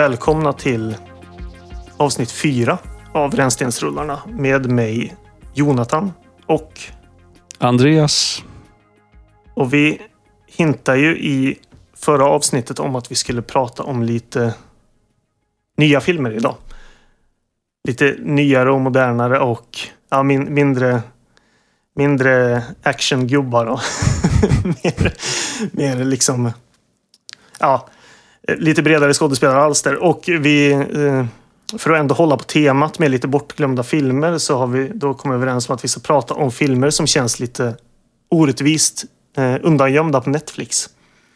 Välkomna till avsnitt fyra av Rännstensrullarna med mig Jonathan och Andreas. Och vi hintar ju i förra avsnittet om att vi skulle prata om lite nya filmer idag. Lite nyare och modernare och ja, min, mindre, mindre actiongubbar. Och mer, mer liksom... Ja, lite bredare skådespelaralster. Och vi, eh, för att ändå hålla på temat med lite bortglömda filmer så har vi då kommit överens om att vi ska prata om filmer som känns lite orättvist eh, undangömda på Netflix.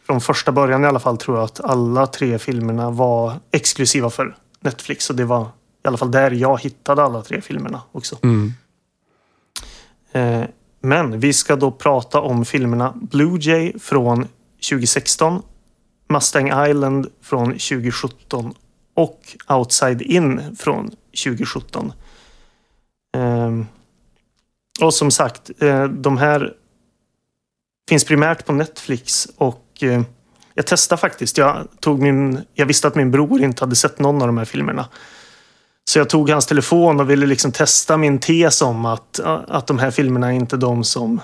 Från första början i alla fall tror jag att alla tre filmerna var exklusiva för Netflix. Och det var i alla fall där jag hittade alla tre filmerna också. Mm. Eh, men vi ska då prata om filmerna Blue Jay från 2016, Mustang Island från 2017 och Outside In från 2017. Ehm, och som sagt, eh, de här finns primärt på Netflix och eh, jag testade faktiskt. Jag, tog min, jag visste att min bror inte hade sett någon av de här filmerna. Så jag tog hans telefon och ville liksom testa min tes om att, att de här filmerna är inte de som...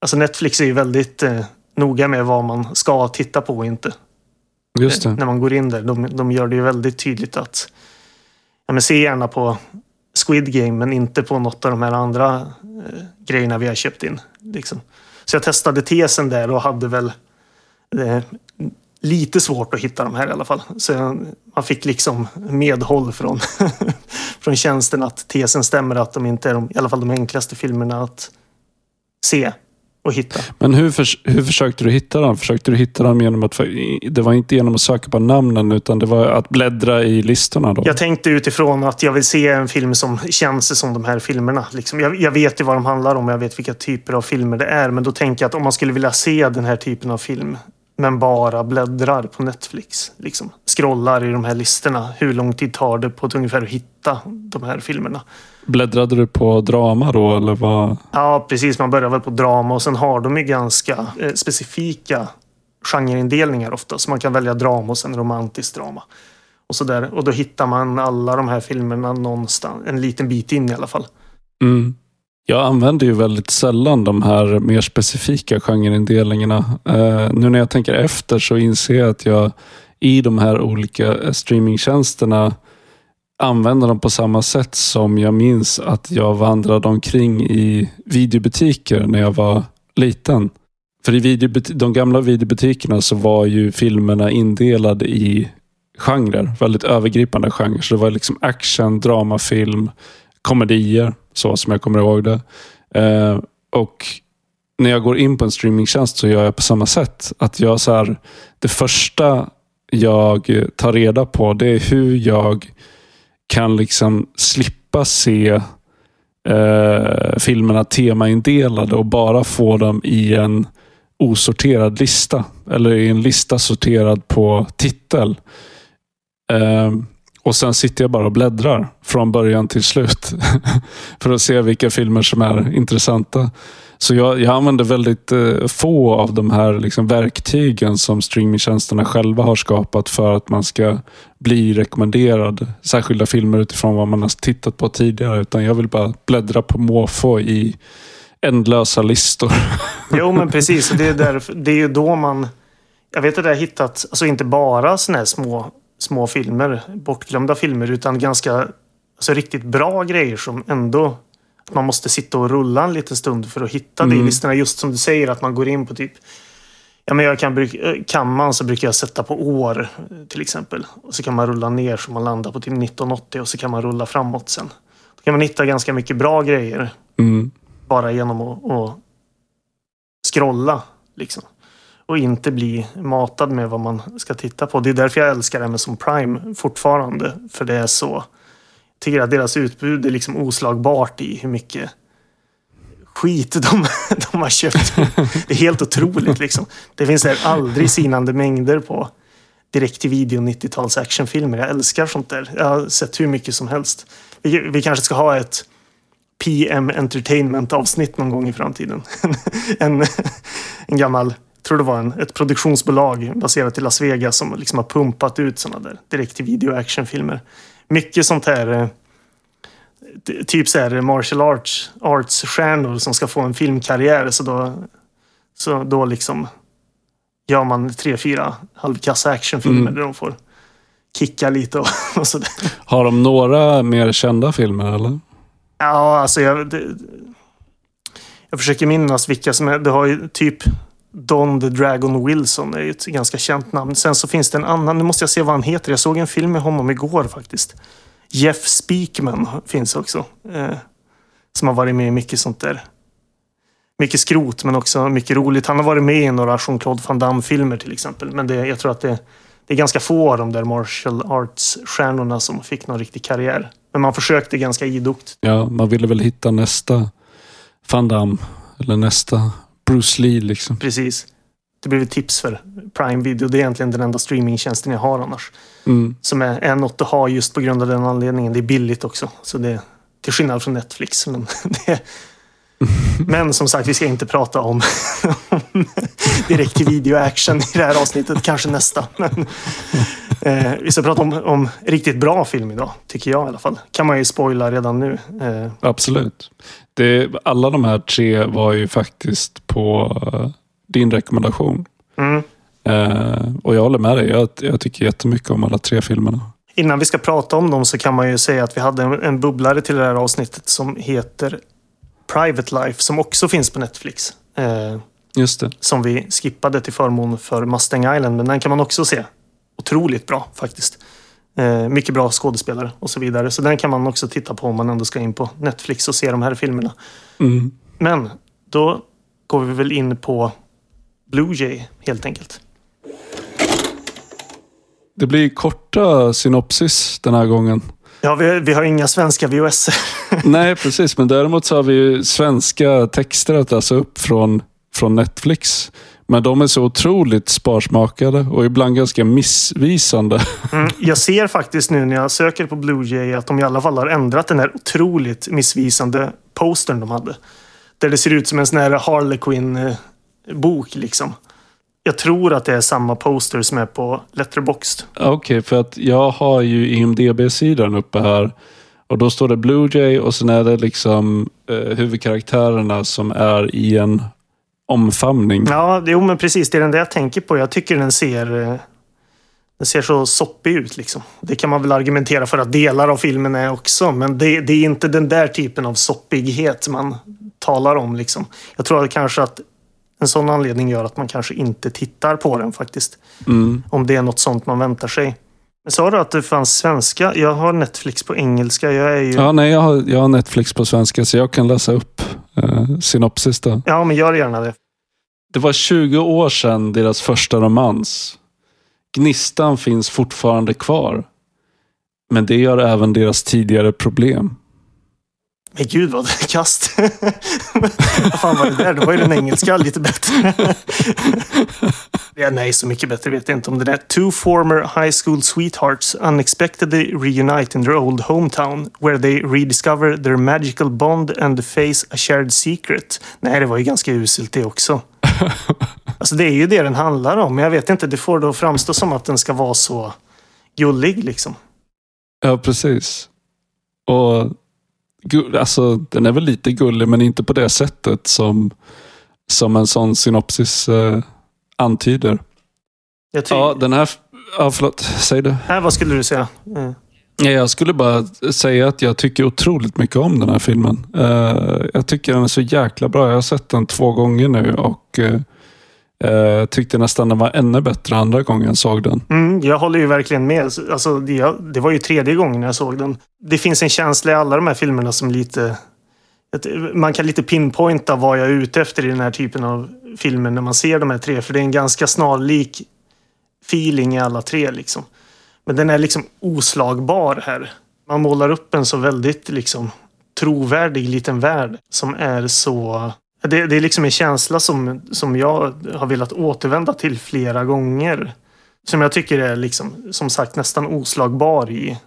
Alltså Netflix är ju väldigt eh, noga med vad man ska titta på och inte. Just det. När man går in där. De, de gör det ju väldigt tydligt att ja, men se gärna på Squid Game men inte på något av de här andra eh, grejerna vi har köpt in. Liksom. Så jag testade tesen där och hade väl eh, lite svårt att hitta de här i alla fall. Så jag, man fick liksom medhåll från, från tjänsten att tesen stämmer att de inte är de, i alla fall de enklaste filmerna att se och hitta. Men hur, för, hur försökte du hitta dem? Försökte du hitta dem genom att... Det var inte genom att söka på namnen utan det var att bläddra i listorna? Då? Jag tänkte utifrån att jag vill se en film som känns som de här filmerna. Liksom. Jag, jag, vet ju vad de handlar om. Jag vet vilka typer av filmer det är. Men då tänker jag att om man skulle vilja se den här typen av film men bara bläddrar på Netflix. Liksom. Scrollar i de här listorna. Hur lång tid tar det på att ungefär hitta de här filmerna? Bläddrade du på drama då eller vad? Ja, precis. Man börjar väl på drama och sen har de ju ganska eh, specifika genreindelningar ofta. Så man kan välja drama och sen romantiskt drama. Och, så där. och då hittar man alla de här filmerna någonstans, en liten bit in i alla fall. Mm. Jag använder ju väldigt sällan de här mer specifika genreindelningarna. Uh, nu när jag tänker efter så inser jag att jag i de här olika eh, streamingtjänsterna använder dem på samma sätt som jag minns att jag vandrade omkring i videobutiker när jag var liten. För i de gamla videobutikerna så var ju filmerna indelade i genrer, väldigt övergripande genrer. Så det var liksom action, dramafilm, komedier, så som jag kommer ihåg det. Eh, och när jag går in på en streamingtjänst så gör jag på samma sätt. Att jag så här, Det första jag tar reda på det är hur jag kan liksom slippa se eh, filmerna temaindelade och bara få dem i en osorterad lista. Eller i en lista sorterad på titel. Eh, och sen sitter jag bara och bläddrar från början till slut. för att se vilka filmer som är intressanta. Så jag, jag använder väldigt eh, få av de här liksom, verktygen som streamingtjänsterna själva har skapat för att man ska bli rekommenderad särskilda filmer utifrån vad man har tittat på tidigare. Utan jag vill bara bläddra på måfå i ändlösa listor. jo, men precis. Det är, därför, det är ju då man... Jag vet att jag har hittat, alltså inte bara såna här små, små filmer, bortglömda filmer, utan ganska alltså riktigt bra grejer som ändå man måste sitta och rulla en liten stund för att hitta mm. det i listorna. Just som du säger att man går in på typ Ja, men jag kan, kan man så brukar jag sätta på år till exempel. Och så kan man rulla ner så man landar på typ 1980 och så kan man rulla framåt sen. Då kan man hitta ganska mycket bra grejer. Mm. Bara genom att, att scrolla. Liksom. Och inte bli matad med vad man ska titta på. Det är därför jag älskar Amazon Prime fortfarande. För det är så Jag tycker att deras utbud är liksom oslagbart i hur mycket skit de, de har köpt. Det är helt otroligt liksom. Det finns där aldrig sinande mängder på direkt till video 90-tals actionfilmer. Jag älskar sånt där. Jag har sett hur mycket som helst. Vi, vi kanske ska ha ett PM Entertainment avsnitt någon gång i framtiden. en, en gammal tror det var en, ett produktionsbolag baserat i Las Vegas som liksom har pumpat ut sådana där direkt till video actionfilmer. Mycket sånt här eh, typ så här martial arts, arts stjärnor som ska få en filmkarriär. Så då, så då liksom gör man tre, fyra halvkassa actionfilmer Mm. där de får kicka lite och, och sådär. Har de några mer kända filmer eller? Ja, alltså jag... Det, jag försöker minnas vilka som är... Du har ju typ Don the Dragon Wilson. Är ju ett ganska känt namn. Sen så finns det en annan. Nu måste jag se vad han heter. Jag såg en film med honom igår faktiskt. Jeff Speakman finns också. Eh, som har varit med i mycket sånt där. Mycket skrot, men också mycket roligt. Han har varit med i några Jean-Claude Van Damme-filmer till exempel. Men det, jag tror att det, det är ganska få av de där martial arts-stjärnorna som fick någon riktig karriär. Men man försökte ganska idogt. Ja, man ville väl hitta nästa Van Damme. Eller nästa Bruce Lee liksom. Precis. Det blev ett tips för Prime Video. Det är egentligen den enda streamingtjänsten jag har annars. Mm. Som är, är något att ha just på grund av den anledningen. Det är billigt också. Så det, till skillnad från Netflix. Men, det, men som sagt, vi ska inte prata om, om direkt till video action i det här avsnittet. Kanske nästa. Men, eh, vi ska prata om, om riktigt bra film idag. Tycker jag i alla fall. Kan man ju spoila redan nu. Eh, Absolut. Det, alla de här tre var ju faktiskt på eh, din rekommendation. mm. Eh, och jag håller med dig. Jag, jag tycker jättemycket om alla tre filmerna. Innan vi ska prata om dem så kan man ju säga att vi hade en, en bubblare till det här avsnittet som heter Private Life som också finns på Netflix. Eh, Just det. som vi skippade till förmån för Mustang Island. Men den kan man också se. Otroligt bra faktiskt. Eh, mycket bra skådespelare och så vidare. Så den kan man också titta på om man ändå ska in på Netflix och se de här filmerna. Mm. Men då går vi väl in på Blue Jay helt enkelt. Det blir korta synopsis den här gången. Ja, vi, vi har inga svenska VHS. Nej, precis. Men däremot så har vi ju svenska texter att läsa upp från, från Netflix. Men de är så otroligt sparsmakade och ibland ganska missvisande. Mm, jag ser faktiskt nu när jag söker på Blue Jay att de i alla fall har ändrat den här otroligt missvisande postern de hade. Där det ser ut som en sån här Harlequin-bok liksom. Jag tror att det är samma poster som är på Letterboxd. Okej, för att jag har ju IMDB-sidan uppe här. Och då står det Blue Jay och sen är det liksom eh, huvudkaraktärerna som är i en omfamning. Ja, jo men precis. Det är den där jag tänker på. Jag tycker den ser... eh, Den ser så soppig ut liksom. Det kan man väl argumentera för att delar av filmen är också. Men det, det är inte den där typen av soppighet man talar om liksom. Jag tror att kanske att en sån anledning gör att man kanske inte tittar på den faktiskt. Mm. Om det är något sånt man väntar sig. Men sa du att det fanns svenska? Jag har Netflix på engelska. Jag är ju... Ja, Ja, nej, jag har, jag har Netflix på svenska så jag kan läsa upp eh, synopsis då. men gör gärna det. Det var 20 år sedan deras första romans. Gnistan finns fortfarande kvar. Men det gör även deras tidigare problem. Men gud vad kast. vad fan var det där? Det var ju den engelska lite bättre. ja, nej, så mycket bättre vet jag inte om det där. Two former high school sweethearts unexpectedly reunite in their old hometown where they rediscover their magical bond and face a shared secret. Nej, det var ju ganska uselt det också. Alltså det är ju det den handlar om. Men jag vet inte, det får då framstå som att den ska vara så gullig liksom. Ja, precis. Och alltså, Den är väl lite gullig, men inte på det sättet som, som en sån synopsis eh, antyder. Ja, den här... Ja, förlåt. Säg det. Nej, vad skulle du säga? Eh. Ja, Jag skulle bara säga att jag tycker otroligt mycket om den här filmen. Eh, jag tycker den är så jäkla bra. Jag har sett den två gånger nu och eh, tyckte nästan den var ännu bättre andra gången jag såg den. Mm, jag håller ju verkligen med. Alltså, det, det var ju tredje gången jag såg den. Det finns en känsla i alla de här filmerna som lite... att Man kan lite pinpointa vad jag är ute efter i den här typen av filmer när man ser de här tre. För det är en ganska snarlik feeling i alla tre. Liksom. Men den är liksom oslagbar här. Man målar upp en så väldigt liksom trovärdig liten värld som är så... Det, det är liksom en känsla som, som jag har velat återvända till flera gånger. Som jag tycker är liksom, som sagt nästan oslagbar i,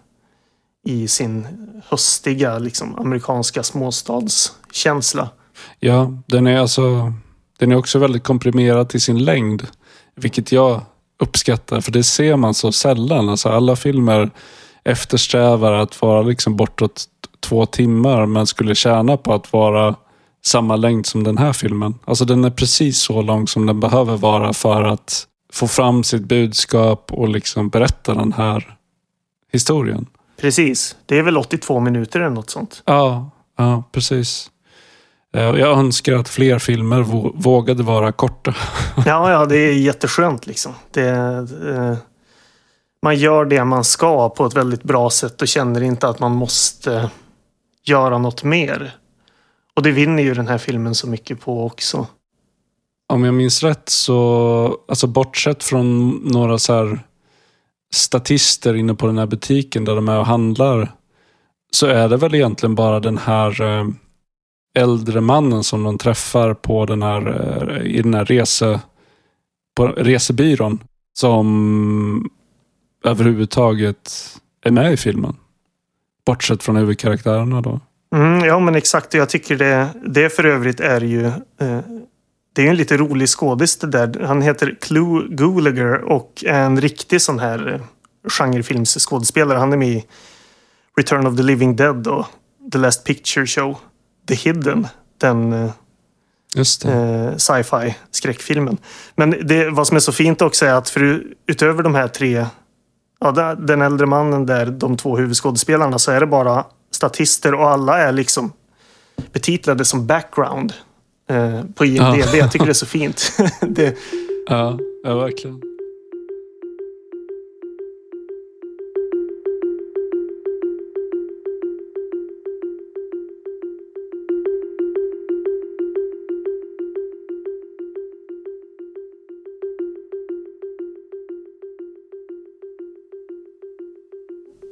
i sin höstiga liksom, amerikanska småstadskänsla. Ja, den är alltså... Den är också väldigt komprimerad till sin längd. Vilket jag uppskattar, för det ser man så sällan. Alltså alla filmer eftersträvar att vara liksom bortåt två timmar, men skulle tjäna på att vara samma längd som den här filmen. Alltså den är precis så lång som den behöver vara för att få fram sitt budskap och liksom berätta den här historien. Precis. Det är väl 82 minuter eller något sånt. Ja, ja precis. Eh, jag önskar att fler filmer vågade vara korta. ja, ja, det är jätteskönt liksom. Det, eh, man gör det man ska på ett väldigt bra sätt och känner inte att man måste göra något mer. Och det vinner ju den här filmen så mycket på också. Om jag minns rätt så, alltså bortsett från några så här statister inne på den här butiken där de är och handlar, så är det väl egentligen bara den här eh, äldre mannen som de träffar på den här, eh, i den här rese, på resebyrån som överhuvudtaget är med i filmen. Bortsett från huvudkaraktärerna då. Mm, ja, men exakt. Jag tycker det, det för övrigt är ju... Eh, det är en lite rolig skådis det där. Han heter Clue Gulager och är en riktig sån här eh, genrefilmsskådespelare. Han är med i Return of the Living Dead och The Last Picture Show. The Hidden. Den eh, eh, sci-fi skräckfilmen. Men det, vad som är så fint också är att för, utöver de här tre ja, den äldre mannen där, de två huvudskådespelarna, så är det bara statister och alla är liksom betitlade som background eh, på IMDB. Ja. Jag tycker det är så fint. det... ja, ja, verkligen.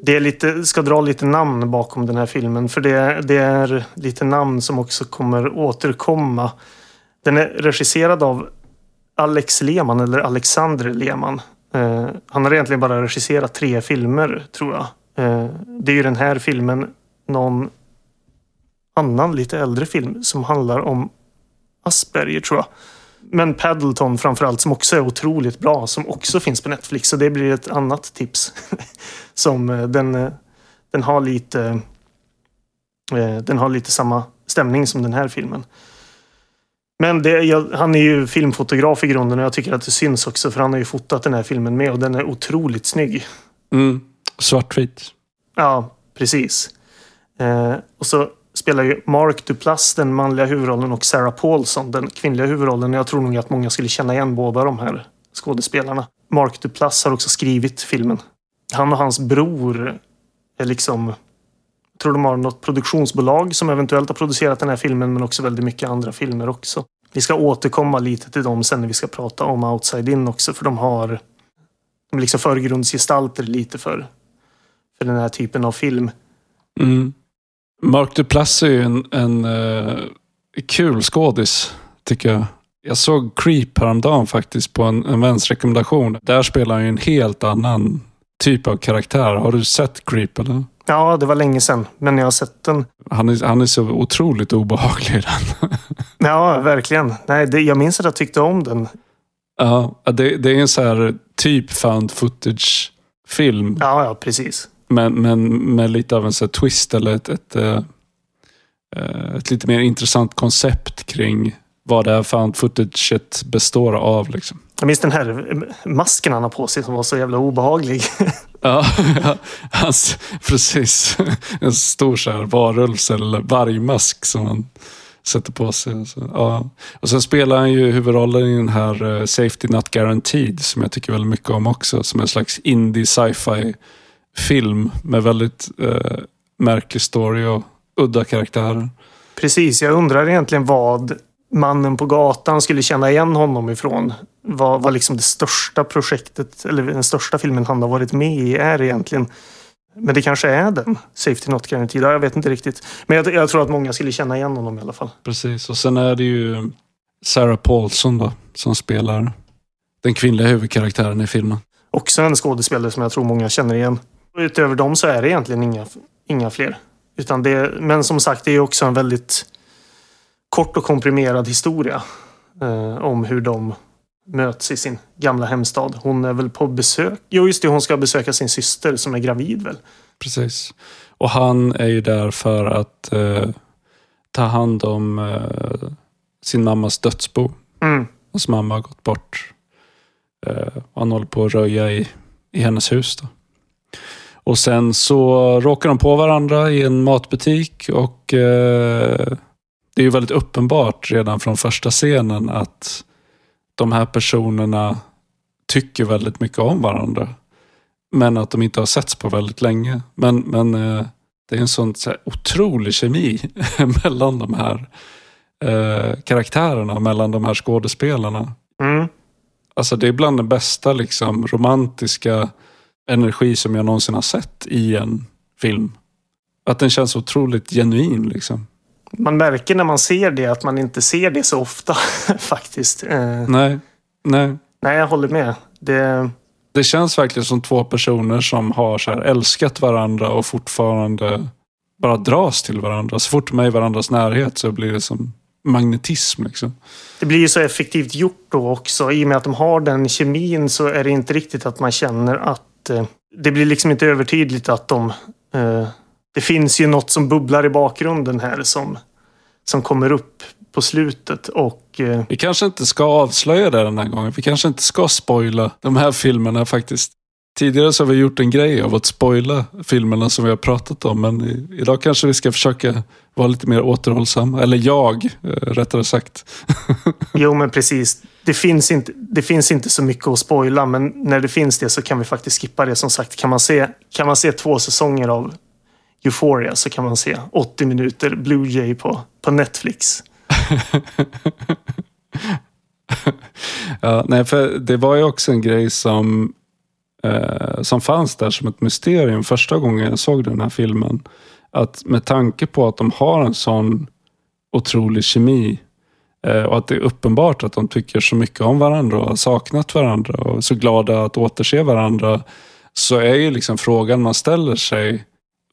Det är lite, ska dra lite namn bakom den här filmen. För det, det är lite namn som också kommer återkomma. Den är regisserad av Alex Lehmann, eller Alexander Lehmann. Eh, han har egentligen bara regisserat tre filmer, tror jag. Eh, det är ju den här filmen, någon annan lite äldre film som handlar om Asperger, tror jag. Men Paddleton framförallt som också är otroligt bra som också finns på Netflix. Så det blir ett annat tips. som eh, den, eh, den har lite eh, den har lite samma stämning som den här filmen. Men det, jag, han är ju filmfotograf i grunden och jag tycker att det syns också för han har ju fotat den här filmen med och den är otroligt snygg. Mm. Svartvit. Ja, precis. Eh, och så spelar ju Mark Duplass den manliga huvudrollen och Sarah Paulson den kvinnliga huvudrollen. Jag tror nog att många skulle känna igen båda de här skådespelarna. Mark Duplass har också skrivit filmen. Han och hans bror är liksom... Jag tror de har något produktionsbolag som eventuellt har producerat den här filmen men också väldigt mycket andra filmer också. Vi ska återkomma lite till dem sen när vi ska prata om Outside In också för de har... De är liksom förgrundsgestalter lite för, för den här typen av film. Mm. Mark Duplass är ju en, en uh, kul skådis, tycker jag. Jag såg Creep häromdagen faktiskt på en, en väns rekommendation. Där spelar han ju en helt annan typ av karaktär. Har du sett Creep eller? Ja, det var länge sedan, men jag har sett den. Han är, han är så otroligt obehaglig i den. ja, verkligen. Nej, det, jag minns att jag tyckte om den. Ja, det, det är en så här typ found footage-film. Ja, ja, precis. Men, men med lite av en så twist eller ett, ett, ett, eh, ett, lite mer intressant koncept kring vad det här found footaget består av. Liksom. Jag minns den här masken han har på sig som var så jävla obehaglig. ja, hans, precis. En stor så här varulvs eller vargmask som han sätter på sig. Så, ja. Och sen spelar han ju huvudrollen i den här uh, Safety Not Guaranteed som jag tycker väldigt mycket om också. Som en slags indie sci-fi film med väldigt uh, märklig story och udda karaktärer. Precis, jag undrar egentligen vad mannen på gatan skulle känna igen honom ifrån. Vad, vad liksom det största projektet, eller den största filmen han har varit med i är egentligen. Men det kanske är den. Safety Not Guaranteed. Jag vet inte riktigt. Men jag, jag, tror att många skulle känna igen honom i alla fall. Precis. Och sen är det ju Sarah Paulson då, som spelar den kvinnliga huvudkaraktären i filmen. Också en skådespelare som jag tror många känner igen. Och utöver dem så är det egentligen inga, inga fler. Utan det, men som sagt, det är också en väldigt kort och komprimerad historia. eh, om hur de möts i sin gamla hemstad. Hon är väl på besök. Jo, just det. Hon ska besöka sin syster som är gravid väl? Precis. Och han är ju där för att eh, ta hand om eh, sin mammas dödsbo. Mm. Hans mamma har gått bort. Eh, han håller på att röja i, i hennes hus. Då. Och sen så råkar de på varandra i en matbutik och eh, det är ju väldigt uppenbart redan från första scenen att de här personerna tycker väldigt mycket om varandra. Men att de inte har setts på väldigt länge. Men, men eh, det är en sån så här, otrolig kemi mellan de här eh, karaktärerna, mellan de här skådespelarna. Mm. Alltså det är bland den bästa liksom, romantiska energi som jag någonsin har sett i en film. Att den känns otroligt genuin. Liksom. Man märker när man ser det att man inte ser det så ofta faktiskt. Eh, Nej, nej. nej, jag håller med. Det, Det känns verkligen som två personer som har så här älskat varandra och fortfarande bara dras till varandra. Så fort de är i varandras närhet så blir det som magnetism. Liksom. det blir ju så effektivt gjort då också. I och med att de har den kemin så är det inte riktigt att man känner att eh, det blir liksom inte övertydligt att de... Eh, det finns ju något som bubblar i bakgrunden här som, som kommer upp på slutet och eh, Vi kanske inte ska avslöja det den här gången. Vi kanske inte ska spoila de här filmerna faktiskt. Tidigare så har vi gjort en grej av att spoila filmerna som vi har pratat om. Men i, idag kanske vi ska försöka vara lite mer återhållsamma. Eller jag, eh, rättare sagt. Jo, men precis. Det finns, inte, det finns inte så mycket att spoila, men när det finns det så kan vi faktiskt skippa det. Som sagt, kan man se, kan man se två säsonger av Euphoria så kan man se 80 minuter Blue Jay på, på Netflix. Ja, nej, för det var ju också en grej som, eh, som fanns där som ett mysterium första gången jag såg den här filmen. Att med tanke på att de har en sån otrolig kemi eh, och att det är uppenbart att de tycker så mycket om varandra och har saknat varandra och är så glada att återse varandra. Så är ju liksom frågan man ställer sig,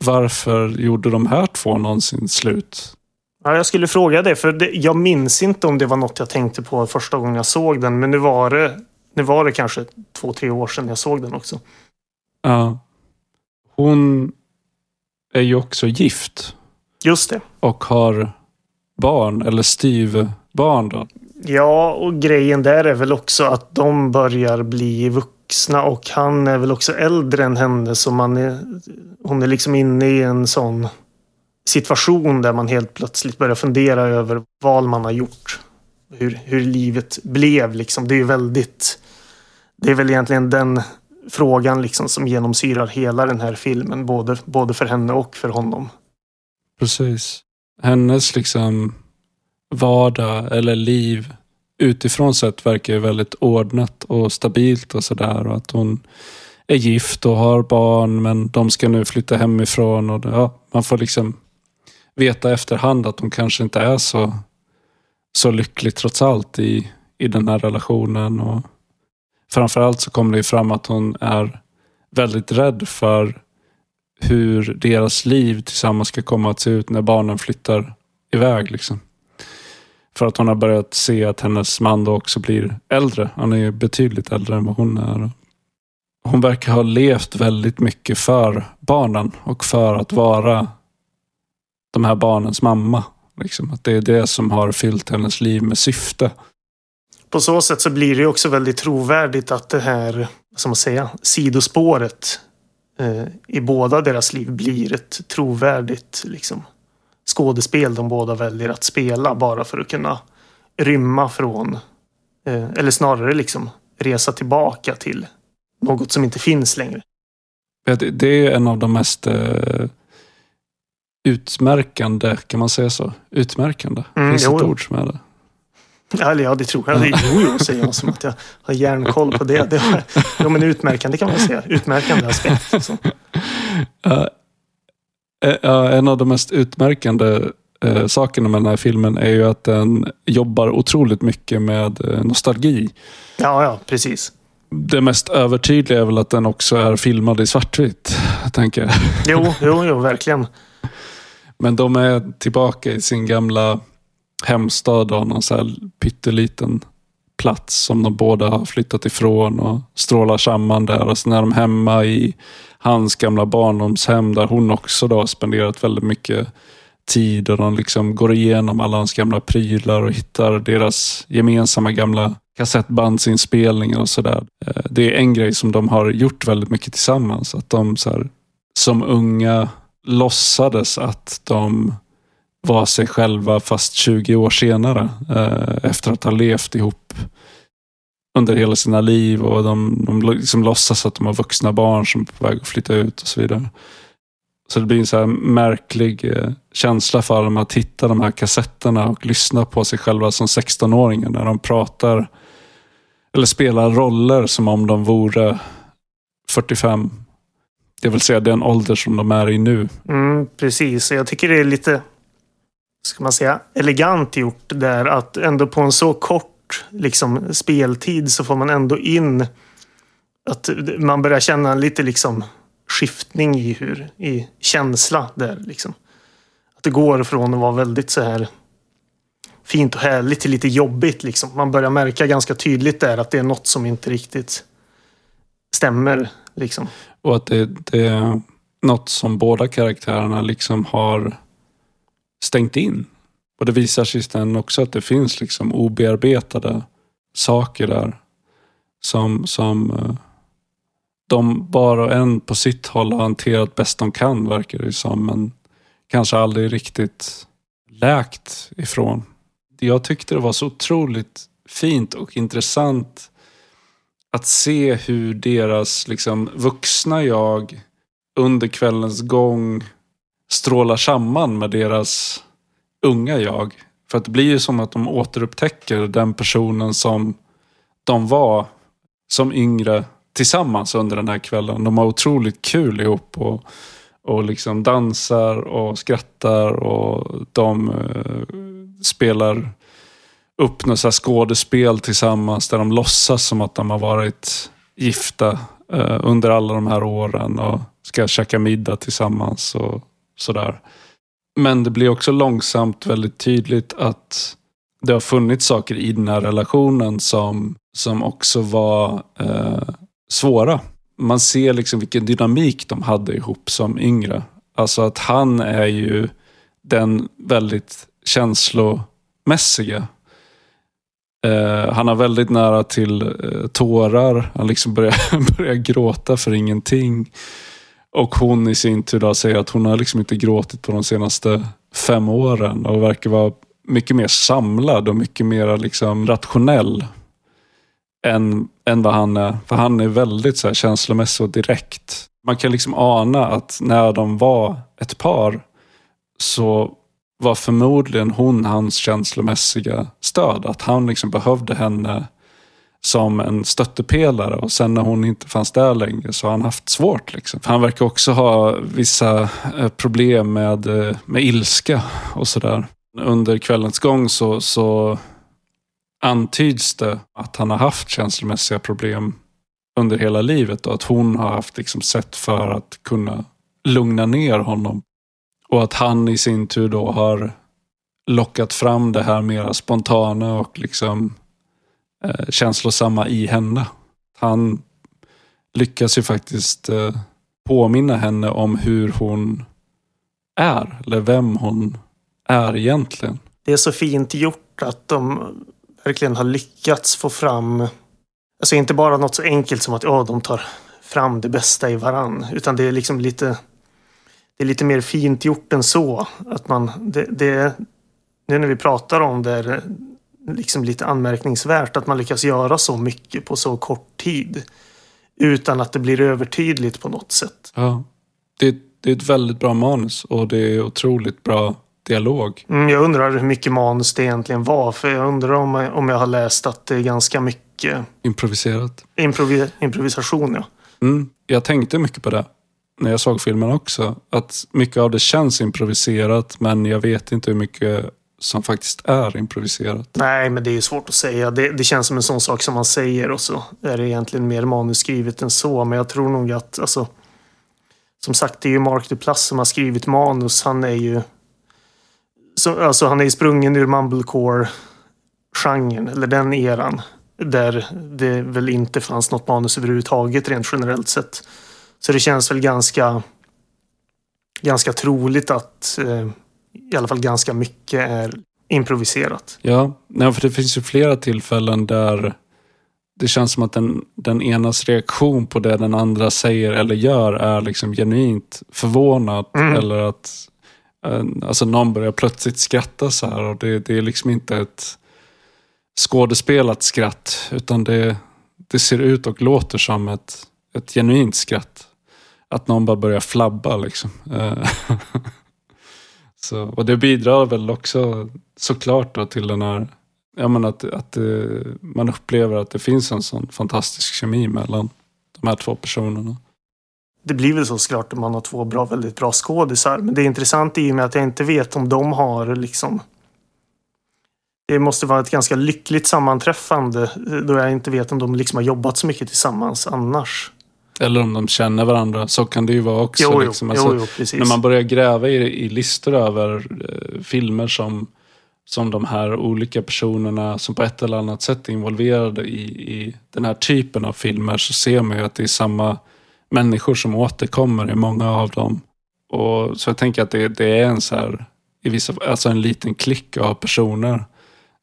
varför gjorde de här två någonsin slut? Ja, jag skulle fråga det, för det, jag minns inte om det var något jag tänkte på första gången jag såg den, men nu var det, nu var det kanske två, tre år sedan jag såg den också. Ja. Hon är ju också gift Just det. och har barn, eller styvbarn då. Ja, och grejen där är väl också att de börjar bli vuxna och han är väl också äldre än henne så man är, hon är liksom inne i en sån situation där man helt plötsligt börjar fundera över vad man har gjort. Hur, hur livet blev liksom. Det är ju väldigt... Det är väl egentligen den frågan liksom som genomsyrar hela den här filmen. Både, både för henne och för honom. Precis. Hennes liksom vardag eller liv utifrån sett verkar ju väldigt ordnat och stabilt och sådär. Och att hon är gift och har barn men de ska nu flytta hemifrån. Och det, ja, man får liksom veta efterhand att hon kanske inte är så, så lycklig trots allt i, i den här relationen. Och framförallt så kommer det ju fram att hon är väldigt rädd för hur deras liv tillsammans ska komma att se ut när barnen flyttar iväg. Liksom. För att hon har börjat se att hennes man då också blir äldre. Han är ju betydligt äldre än vad hon är. Hon verkar ha levt väldigt mycket för barnen och för att vara de här barnens mamma. Liksom. Att det är det som har fyllt hennes liv med syfte. På så sätt så blir det också väldigt trovärdigt att det här, som man säga, sidospåret eh, i båda deras liv blir ett trovärdigt liksom, skådespel de båda väljer att spela bara för att kunna rymma från, eh, eller snarare liksom resa tillbaka till något som inte finns längre. Det är en av de mest eh, utmärkande, kan man säga så? Utmärkande? Mm, Finns det ett ord som är det? Eller ja, det tror jag. Jo, jo, säger jag som att jag har järnkoll på det. det var, jo, men utmärkande kan man säga. Utmärkande aspekt. Ja, eh, ja, en av de mest utmärkande eh, sakerna med den här filmen är ju att den jobbar otroligt mycket med nostalgi. Ja, ja, precis. Det mest övertydliga är väl att den också är filmad i svartvitt, tänker jag. Jo, jo, jo, verkligen. Men de är tillbaka i sin gamla hemstad och någon så här pytteliten plats som de båda har flyttat ifrån och strålar samman där. Och sen är de hemma i hans gamla barndomshem där hon också då har spenderat väldigt mycket tid och de liksom går igenom alla hans gamla prylar och hittar deras gemensamma gamla kassettbandsinspelningar och sådär. Eh, det är en grej som de har gjort väldigt mycket tillsammans. Att de så här, som unga låtsades att de var sig själva fast 20 år senare. Eh, efter att ha levt ihop under hela sina liv och de, de liksom låtsas att de har vuxna barn som är på väg att flytta ut och så vidare. Så det blir en så här märklig eh, känsla för dem att hitta de här kassetterna och lyssna på sig själva som 16-åringar när de pratar eller spelar roller som om de vore 45. Det vill säga den ålder som de är i nu. Mm, precis, jag tycker det är lite ska man säga, elegant gjort där att ändå på en så kort liksom, speltid så får man ändå in att man börjar känna lite liksom skiftning i hur i känsla där liksom. Att det går från att vara väldigt så här fint och härligt till lite jobbigt liksom. Man börjar märka ganska tydligt där att det är något som inte riktigt stämmer liksom. Och att det, det är något som båda karaktärerna liksom har stängt in. Och det visar sig sen också att det finns liksom obearbetade saker där. Som, som eh, de var och en på sitt håll har hanterat bäst de kan verkar det som. Men kanske aldrig riktigt läkt ifrån. Jag tyckte det var så otroligt fint och intressant att se hur deras liksom, vuxna jag under kvällens gång strålar samman med deras unga jag. För att det blir ju som att de återupptäcker den personen som de var som yngre tillsammans under den här kvällen. De har otroligt kul ihop och, och liksom dansar och skrattar och de eh, spelar upp något skådespel tillsammans där de låtsas som att de har varit gifta eh, under alla de här åren och ska käka middag tillsammans och sådär. Men det blir också långsamt väldigt tydligt att det har funnits saker i den här relationen som, som också var eh, svåra. Man ser liksom vilken dynamik de hade ihop som yngre. Alltså att han är ju den väldigt känslomässiga. Eh, han har väldigt nära till eh, tårar. Han liksom börjar, börjar gråta för ingenting. Och hon i sin tur då säger att hon har liksom inte gråtit på de senaste fem åren och verkar vara mycket mer samlad och mycket mer liksom rationell än, än vad han är. För han är väldigt så här känslomässig och direkt. Man kan liksom ana att när de var ett par så var förmodligen hon hans känslomässiga stöd. Att han liksom behövde henne som en stöttepelare och sen när hon inte fanns där längre så har han haft svårt. Liksom. För han verkar också ha vissa eh, problem med, eh, med ilska och sådär. Under kvällens gång så, så antyds det att han har haft känslomässiga problem under hela livet och att hon har haft liksom sätt för att kunna lugna ner honom. Och att han i sin tur då har lockat fram det här mera spontana och liksom eh, känslosamma i henne. Han lyckas ju faktiskt eh, påminna henne om hur hon är, eller vem hon är egentligen. Det är så fint gjort att de verkligen har lyckats få fram, alltså inte bara något så enkelt som att ja, de tar fram det bästa i varann, utan det är liksom lite det är lite mer fint gjort än så. Att man, det, det, nu när vi pratar om det, liksom lite anmärkningsvärt att man lyckas göra så mycket på så kort tid. Utan att det blir övertydligt på något sätt. Ja, det, det är ett väldigt bra manus och det är otroligt bra dialog. Mm, jag undrar hur mycket manus det egentligen var. För jag undrar om om jag har läst att det är ganska mycket... Improviserat. Improvi improvisation, ja. Mm, jag tänkte mycket på det när jag såg filmen också. Att mycket av det känns improviserat men jag vet inte hur mycket som faktiskt är improviserat. Nej, men det är ju svårt att säga. Det, det, känns som en sån sak som man säger och så är det egentligen mer manusskrivet än så. Men jag tror nog att, alltså, som sagt, det är ju Mark Duplass som har skrivit manus. Han är ju Så, alltså han är ju sprungen ur mumblecore-genren, eller den eran. Där det väl inte fanns något manus överhuvudtaget rent generellt sett. Så det känns väl ganska, ganska troligt att eh, i alla fall ganska mycket är improviserat. Ja, nej, för det finns ju flera tillfällen där det känns som att den, den enas reaktion på det den andra säger eller gör är liksom genuint förvånad. Mm. Eller att eh, alltså någon börjar plötsligt skratta så här och det, det är liksom inte ett skådespelat skratt utan det, det ser ut och låter som ett, ett genuint skratt. Att någon bara börjar flabba liksom. Så, och det bidrar väl också såklart då till den här Ja, men att, att eh, man upplever att det finns en sån fantastisk kemi mellan de här två personerna. Det blir väl så såklart om man har två bra, väldigt bra skådisar. Men det är intressant i och med att jag inte vet om de har liksom... Det måste vara ett ganska lyckligt sammanträffande eh, då jag inte vet om de liksom har jobbat så mycket tillsammans annars. Eller om de känner varandra. Så kan det ju vara också. Jo, jo, liksom. Alltså, jo, precis. när man börjar gräva i, i listor över eh, filmer som, som de här olika personerna som på ett eller annat sätt är involverade i, i den här typen av filmer så ser man ju att det är samma människor som återkommer i många av dem. Och Så jag tänker att det, det är en så här, i vissa, alltså en liten klick av personer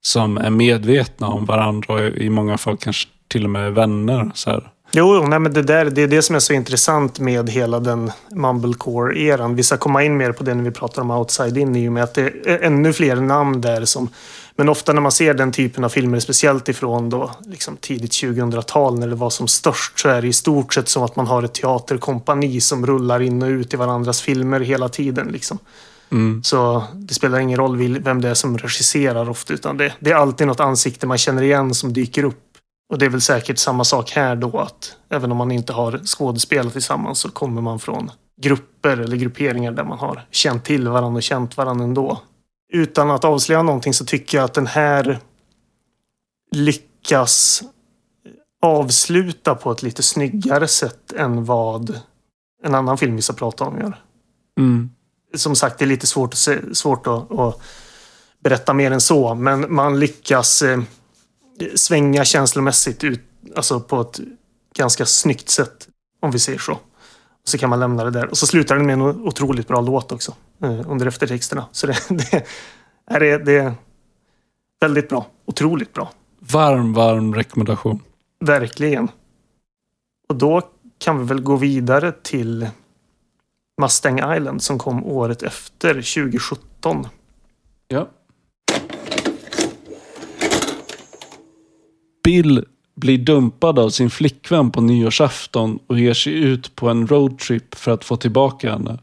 som är medvetna om varandra och i många fall kanske till och med vänner. Så här. Jo, nej, men det, där, det är det som är så intressant med hela den Mumblecore-eran. Vi ska komma in mer på det när vi pratar om Outside In i och med att det är ännu fler namn där som men ofta när man ser den typen av filmer, speciellt ifrån då, liksom tidigt 2000-tal när det var som störst, så är det i stort sett som att man har ett teaterkompani som rullar in och ut i varandras filmer hela tiden. Liksom. Mm. Så det spelar ingen roll vem det är som regisserar ofta, utan det, det är alltid något ansikte man känner igen som dyker upp. Och det är väl säkert samma sak här då, att även om man inte har skådespelat tillsammans så kommer man från grupper eller grupperingar där man har känt till varandra och känt varandra ändå. Utan att avslöja någonting så tycker jag att den här lyckas avsluta på ett lite snyggare sätt än vad en annan film vi ska prata om gör. Mm. Som sagt, det är lite svårt att, se, svårt att, att berätta mer än så, men man lyckas eh, svänga känslomässigt ut, alltså på ett ganska snyggt sätt, om vi säger så. Och så kan man lämna det där. Och så slutar den med en otroligt bra låt också, eh, under eftertexterna. Så det, det, är, det, det är väldigt bra. Otroligt bra. Varm, varm rekommendation. Verkligen. Och då kan vi väl gå vidare till Mustang Island som kom året efter, 2017. Ja. Bill blir dumpad av sin flickvän på nyårsafton och ger sig ut på en roadtrip för att få tillbaka henne.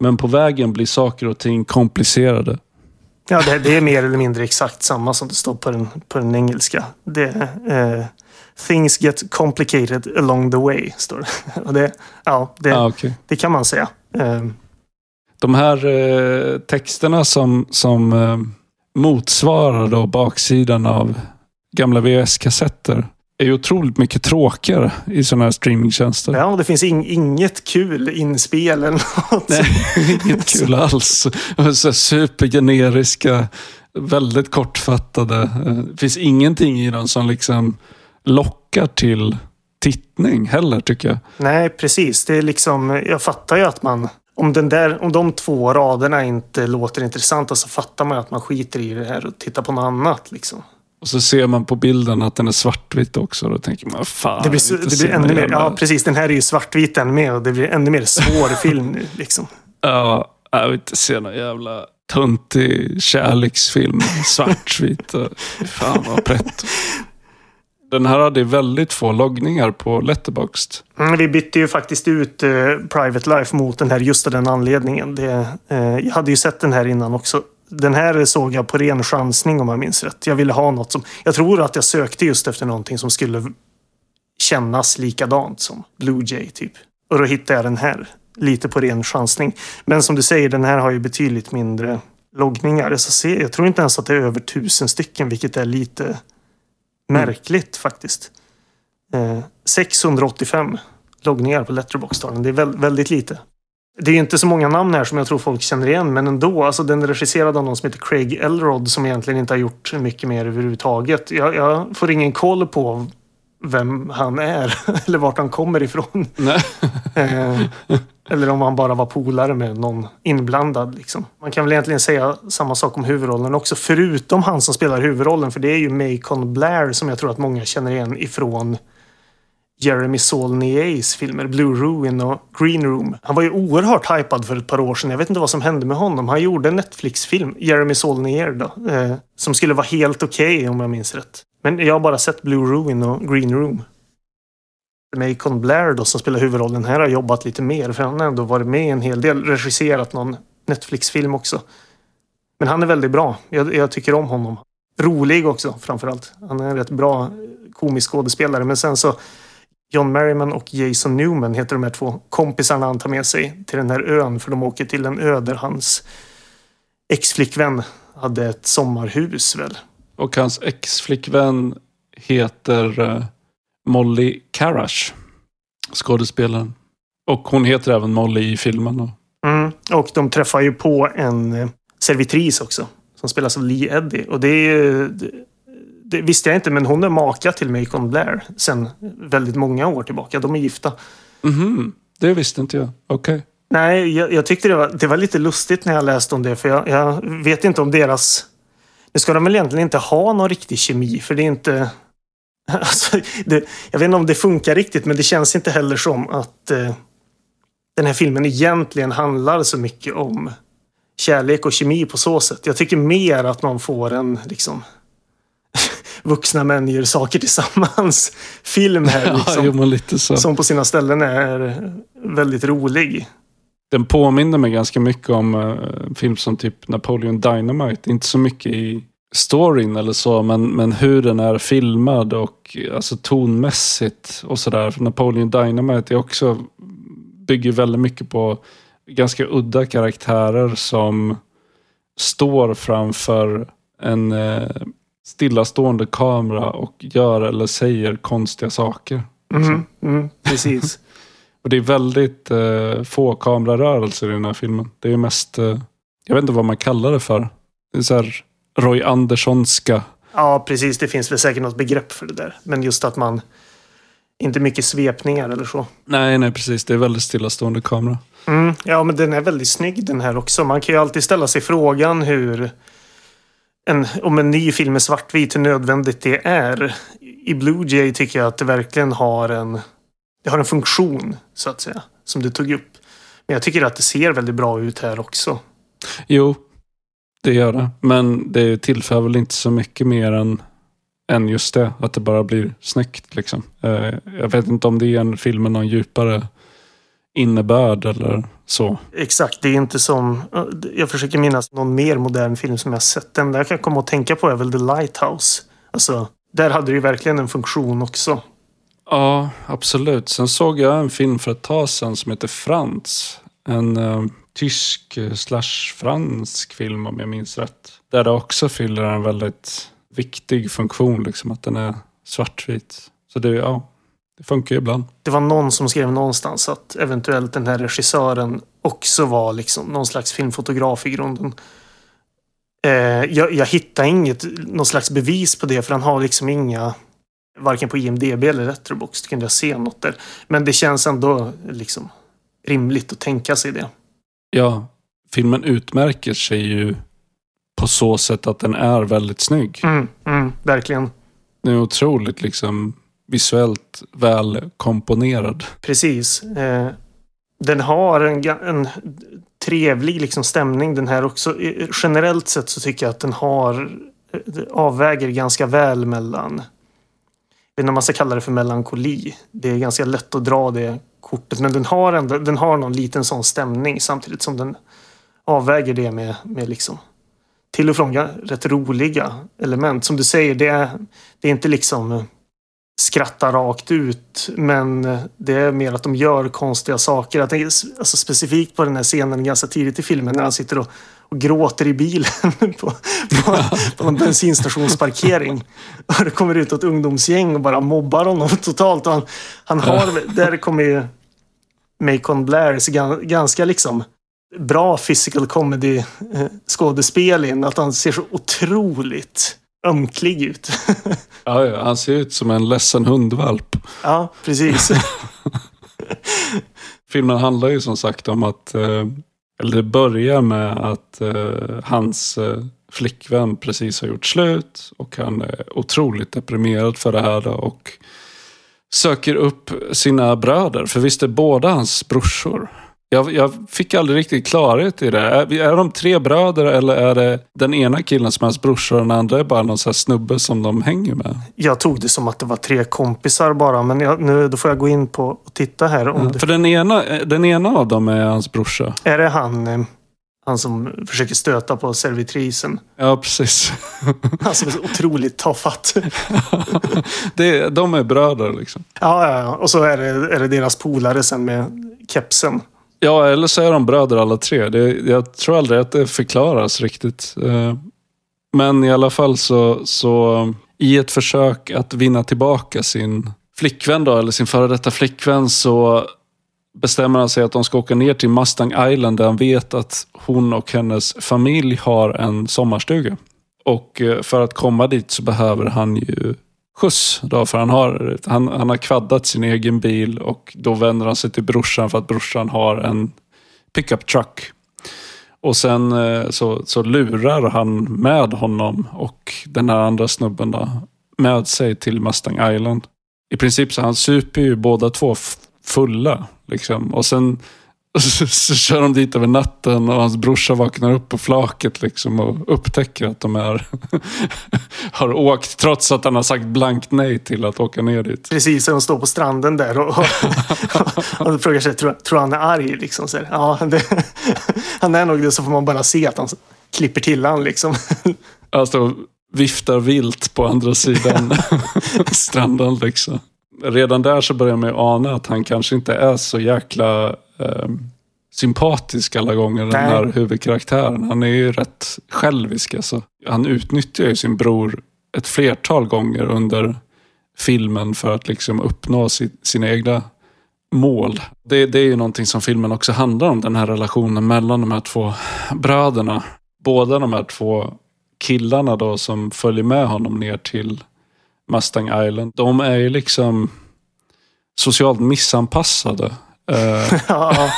Men på vägen blir saker och ting komplicerade. Ja, det, det är mer eller mindre exakt samma som det står på den, på den engelska. Det, eh, Things get complicated along the way, står det. Och det, ja, det, Ah, okay. det kan man säga. Eh, De här eh, texterna som, som eh, motsvarar då baksidan av gamla VHS-kassetter är ju otroligt mycket tråkigare i sådana här streamingtjänster. ja, och det finns ing, inget kul inspel eller något. Nej, inget kul alls. Så supergeneriska, väldigt kortfattade. Eh, Det finns ingenting i dem som liksom lockar till tittning heller tycker jag. Nej, precis. Det är liksom, jag fattar ju att man... Om, den där, om de två raderna inte låter intressanta så fattar man att man skiter i det här och tittar på något annat. Liksom. Och så ser man på bilden att den är svartvit också. Då tänker man, fan. Det blir, så, det blir ännu mer... Ja, precis. Den här är ju svartvit än mer och det blir ännu mer svår film nu. Liksom. Ja, jag vill inte se någon jävla tuntig kärleksfilm. Svartvit. Fan vad pretto. Den här hade väldigt få loggningar på Letterboxd. Mm, vi bytte ju faktiskt ut eh, Private Life mot den här just av den anledningen. Det, eh, jag hade ju sett den här innan också. Den här såg jag på ren chansning om jag minns rätt. Jag ville ha något som... Jag tror att jag sökte just efter någonting som skulle kännas likadant som Blue Jay typ. Och då hittade jag den här. Lite på ren chansning. Men som du säger, den här har ju betydligt mindre loggningar. Jag, jag tror inte ens att det är över tusen stycken, vilket är lite märkligt faktiskt. Eh, 685 loggningar på Letterboxd har den. Det är väldigt lite. Det är inte så många namn här som jag tror folk känner igen, men ändå. Alltså den är regisserad av någon som heter Craig Elrod som egentligen inte har gjort mycket mer överhuvudtaget. Jag, jag får ingen koll på vem han är eller vart han kommer ifrån. Eh, eller om han bara var polare med någon inblandad. Liksom. Man kan väl egentligen säga samma sak om huvudrollen också, förutom han som spelar huvudrollen. För det är ju Macon Blair som jag tror att många känner igen ifrån Jeremy Saulniers filmer Blue Ruin och Green Room. Han var ju oerhört hypad för ett par år sedan. Jag vet inte vad som hände med honom. Han gjorde en Netflix-film, Jeremy Saulnier då, eh, som skulle vara helt okej okay, om jag minns rätt. Men jag har bara sett Blue Ruin och Green Room. Macon Blair då, som spelar huvudrollen här har jobbat lite mer för han har ändå varit med en hel del. Regisserat någon Netflix-film också. Men han är väldigt bra. Jag, jag tycker om honom. Rolig också framförallt. Han är en rätt bra eh, komisk skådespelare. Men sen så John Merriman och Jason Newman heter de här två kompisarna han tar med sig till den här ön. För de åker till en ö där hans ex-flickvän hade ett sommarhus väl. Och hans ex-flickvän heter uh, Molly Karash. Skådespelaren. Och hon heter även Molly i filmen. Mm, och de träffar ju på en eh, servitris också. Som spelas av Lee Eddy. Och det är det visste jag inte, men hon är maka till Macon Blair sen väldigt många år tillbaka. De är gifta. -hmm. Det visste inte jag. Okej. Okay. Nej, jag, jag, tyckte det var, det var lite lustigt när jag läste om det. För jag, jag vet inte om deras... Nu ska de väl egentligen inte ha någon riktig kemi, för det är inte... Alltså, det, jag vet inte om det funkar riktigt, men det känns inte heller som att eh, den här filmen egentligen handlar så mycket om kärlek och kemi på så sätt. Jag tycker mer att man får en liksom vuxna män gör saker tillsammans film här. Liksom, ja. Som på sina ställen är väldigt rolig. Den påminner mig ganska mycket om uh, film som typ Napoleon Dynamite. Inte så mycket i storyn eller så, men, men hur den är filmad och alltså tonmässigt och sådär. Napoleon Dynamite är också, bygger väldigt mycket på ganska udda karaktärer som står framför en eh, stillastående kamera och gör eller säger konstiga saker. Mm, mm, precis. och det är väldigt eh, få kamerarörelser i den här filmen. Det är mest, eh, jag vet inte vad man kallar det för. Det så här Roy Anderssonska. Ja, precis. Det finns väl säkert något begrepp för det där. Men just att man inte mycket svepningar eller så. Nej, nej precis. Det är väldigt stillastående kamera. Mm, ja, men den är väldigt snygg den här också. Man kan ju alltid ställa sig frågan hur en, om en ny film är svartvit, hur nödvändigt det är. I Blue Jay tycker jag att det verkligen har en, det har en funktion, så att säga, som du tog upp. Men jag tycker att det ser väldigt bra ut här också. Jo, det gör det. Men det tillför väl inte så mycket mer än, än just det. Att det bara blir snyggt. Liksom. Eh, jag vet inte om det ger filmen någon djupare innebörd eller så. Exakt, det är inte som... Jag försöker minnas någon mer modern film som jag sett. Den där jag kan komma att tänka på är väl The Lighthouse. Alltså, där hade det ju verkligen en funktion också. Ja, absolut. Sen såg jag en film för ett tag sedan som heter Frans. En uh, tysk eh, slash fransk film om jag minns rätt. Där det också fyller en väldigt viktig funktion, liksom att den är svartvit. Så det, ja, det funkar ju ibland. Det var någon som skrev någonstans att eventuellt den här regissören också var liksom någon slags filmfotograf i grunden. Eh, jag, jag hittar inget, någon slags bevis på det för han har liksom inga varken på IMDB eller Letterboxd kunde jag se något där. Men det känns ändå liksom rimligt att tänka sig det. Ja, filmen utmärker sig ju på så sätt att den är väldigt snygg. Mm, mm, verkligen. Den är otroligt liksom visuellt väl komponerad. Precis. Eh, den har en, en trevlig liksom stämning den här också. Generellt sett så tycker jag att den har eh, avväger ganska väl mellan jag vet inte om man ska kalla det för melankoli. Det är ganska lätt att dra det kortet men den har ändå den har någon liten sån stämning samtidigt som den avväger det med, med liksom till och från rätt roliga element. Som du säger, det är, det är inte liksom eh, skratta rakt ut. Men det är mer att de gör konstiga saker. Jag tänker alltså specifikt på den här scenen ganska tidigt i filmen när han sitter och, och gråter i bilen på, på, på en bensinstationsparkering. Och det kommer ut ett ungdomsgäng och bara mobbar honom totalt. Och han, han har, där kommer ju Macon Blairs gan- ganska liksom bra physical comedy eh, skådespel in. Att han ser så otroligt ömklig ut. Ja, ja, han ser ut som en ledsen hundvalp. ja, precis. Filmen handlar ju som sagt om att, eh, eller det börjar med att eh, hans eh, flickvän precis har gjort slut och han är otroligt deprimerad för det här och söker upp sina bröder. För visst är båda hans brorsor? Jag, jag fick aldrig riktigt klarhet i det. Är, är de tre bröder eller är det den ena killen som är hans brorsa och den andra är bara någon sån här snubbe som de hänger med? Jag tog det som att det var tre kompisar bara, men jag, nu då får jag gå in på och titta här. Om det, För den ena, den ena av dem är hans brorsa. är det han, eh, han som försöker stöta på servitrisen? Ja, precis. Han som är så otroligt tafatt. det, de är bröder liksom. Ja, ja, ja. Och så är det, är det deras polare sen med kepsen. Ja, eller så är de bröder alla tre. Det, jag tror aldrig att det förklaras riktigt. Eh, men i alla fall så, så i ett försök att vinna tillbaka sin flickvän då, eller sin före detta flickvän så bestämmer han sig att de ska åka ner till Mustang Island där han vet att hon och hennes familj har en sommarstuga. Och eh, för att komma dit så behöver han ju skjuts. Då, för han har, han, han har kvaddat sin egen bil och då vänder han sig till brorsan för att brorsan har en pickup truck. Och sen eh, så, så lurar han med honom och den här andra snubben då, med sig till Mustang Island. I princip så han super ju båda två fulla. Liksom. Och sen så, så kör de dit över natten och hans brorsa vaknar upp på flaket liksom och upptäcker att de är har åkt trots att han har sagt blankt nej till att åka ner dit. Precis, så de står på stranden där och, och, och, och frågar sig, tror, tror han är arg? Liksom, så ja, det, han är nog det, så får man bara se att han klipper till han liksom. Och viftar vilt på andra sidan stranden. Liksom. Redan där så börjar man ju ana att han kanske inte är så jäkla eh, sympatisk alla gånger, den här huvudkaraktären. Han är ju rätt självisk. Alltså. Han utnyttjar ju sin bror ett flertal gånger under filmen för att liksom uppnå si, sina egna mål. Det, det är ju någonting som filmen också handlar om, den här relationen mellan de här två bröderna. Båda de här två killarna då som följer med honom ner till Mustang Island. De är ju liksom socialt missanpassade. Eh,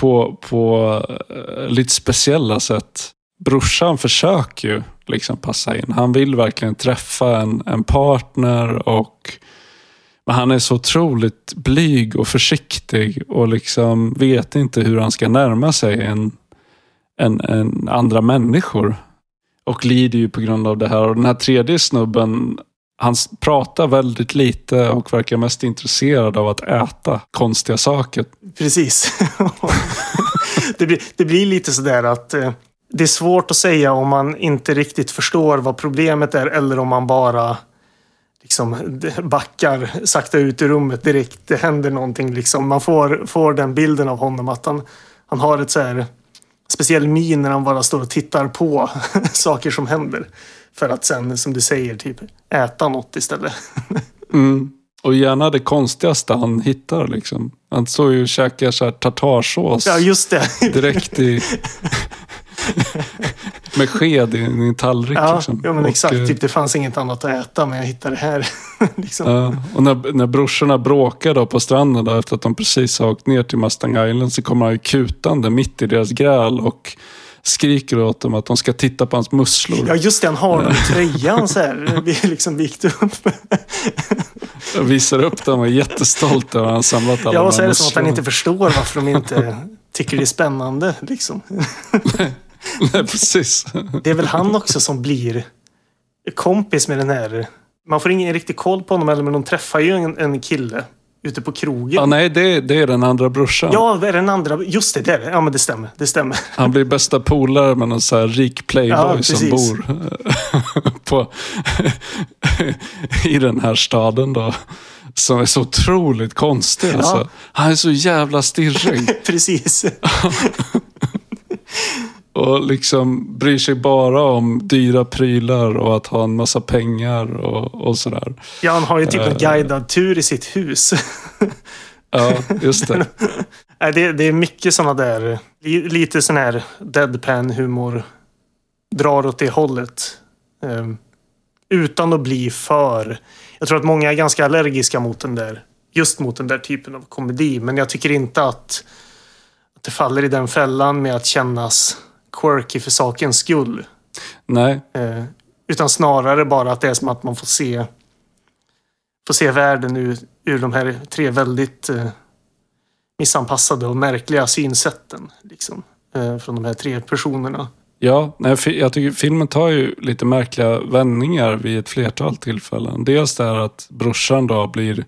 på på eh, lite speciella sätt. Brorsan försöker ju liksom passa in. Han vill verkligen träffa en, en partner och men han är så otroligt blyg och försiktig och liksom vet inte hur han ska närma sig en, en, en andra människor. Och lider ju på grund av det här. Och den här tredje snubben, han pratar väldigt lite och verkar mest intresserad av att äta konstiga saker. precis. det, blir, det blir lite sådär att eh, det är svårt att säga om man inte riktigt förstår vad problemet är eller om man bara liksom backar sakta ut ur rummet direkt. Det händer någonting liksom. Man får, får den bilden av honom att han, han har ett så här speciell min när han bara står och tittar på saker som händer. För att sen, som du säger, typ äta något istället. Mm. Och gärna det konstigaste han hittar. Liksom. Han står ju och käkar så här tartarsås Ja, just det. direkt i... med sked i en tallrik. Ja, liksom. ja men Och, exakt. eh, Typ, det fanns inget annat att äta, men jag hittade det här. liksom. Ja, och när, när brorsorna bråkar då på stranden då, efter att de precis har åkt ner till Mustang Island så kommer han ju kutande mitt i deras gräl och skriker åt dem att de ska titta på hans musslor. Ja, just det. Han har dem i tröjan så här. Vi liksom vikt upp. Och visar upp dem och är jättestolt över att han samlat alla Ja, och så är det som att han inte förstår varför de inte tycker det är spännande. Liksom. Nej, precis. Det är väl han också som blir kompis med den här... Man får ingen riktig koll på honom, eller men de träffar ju en, en kille ute på krogen. Ja, nej, det, det är den andra brorsan. Ja, vad är den andra? Just det, det är det. Ja, men det stämmer. Det stämmer. Han blir bästa polare med någon så här rik playboy Ja, som bor på, i den här staden då. Som är så otroligt konstig. Alltså. Han är så jävla stirrig. Precis. Och liksom bryr sig bara om dyra prylar och att ha en massa pengar och, och sådär. Ja, han har ju typ en Eh. guidad tur i sitt hus. Ja, just det. Det, det är mycket sådana där, li, lite sån här deadpan-humor. Drar åt det hållet. Um, utan att bli för... Jag tror att många är ganska allergiska mot den där, just mot den där typen av komedi. Men jag tycker inte att, att det faller i den fällan med att kännas quirky för sakens skull. Nej. Uh, utan snarare bara att det är som att man får se får se världen ur, ur de här tre väldigt uh, missanpassade och märkliga synsätten. Liksom, uh, från de här tre personerna. Ja, nej, jag tycker filmen tar ju lite märkliga vändningar vid ett flertal tillfällen. Dels det här att brorsan då blir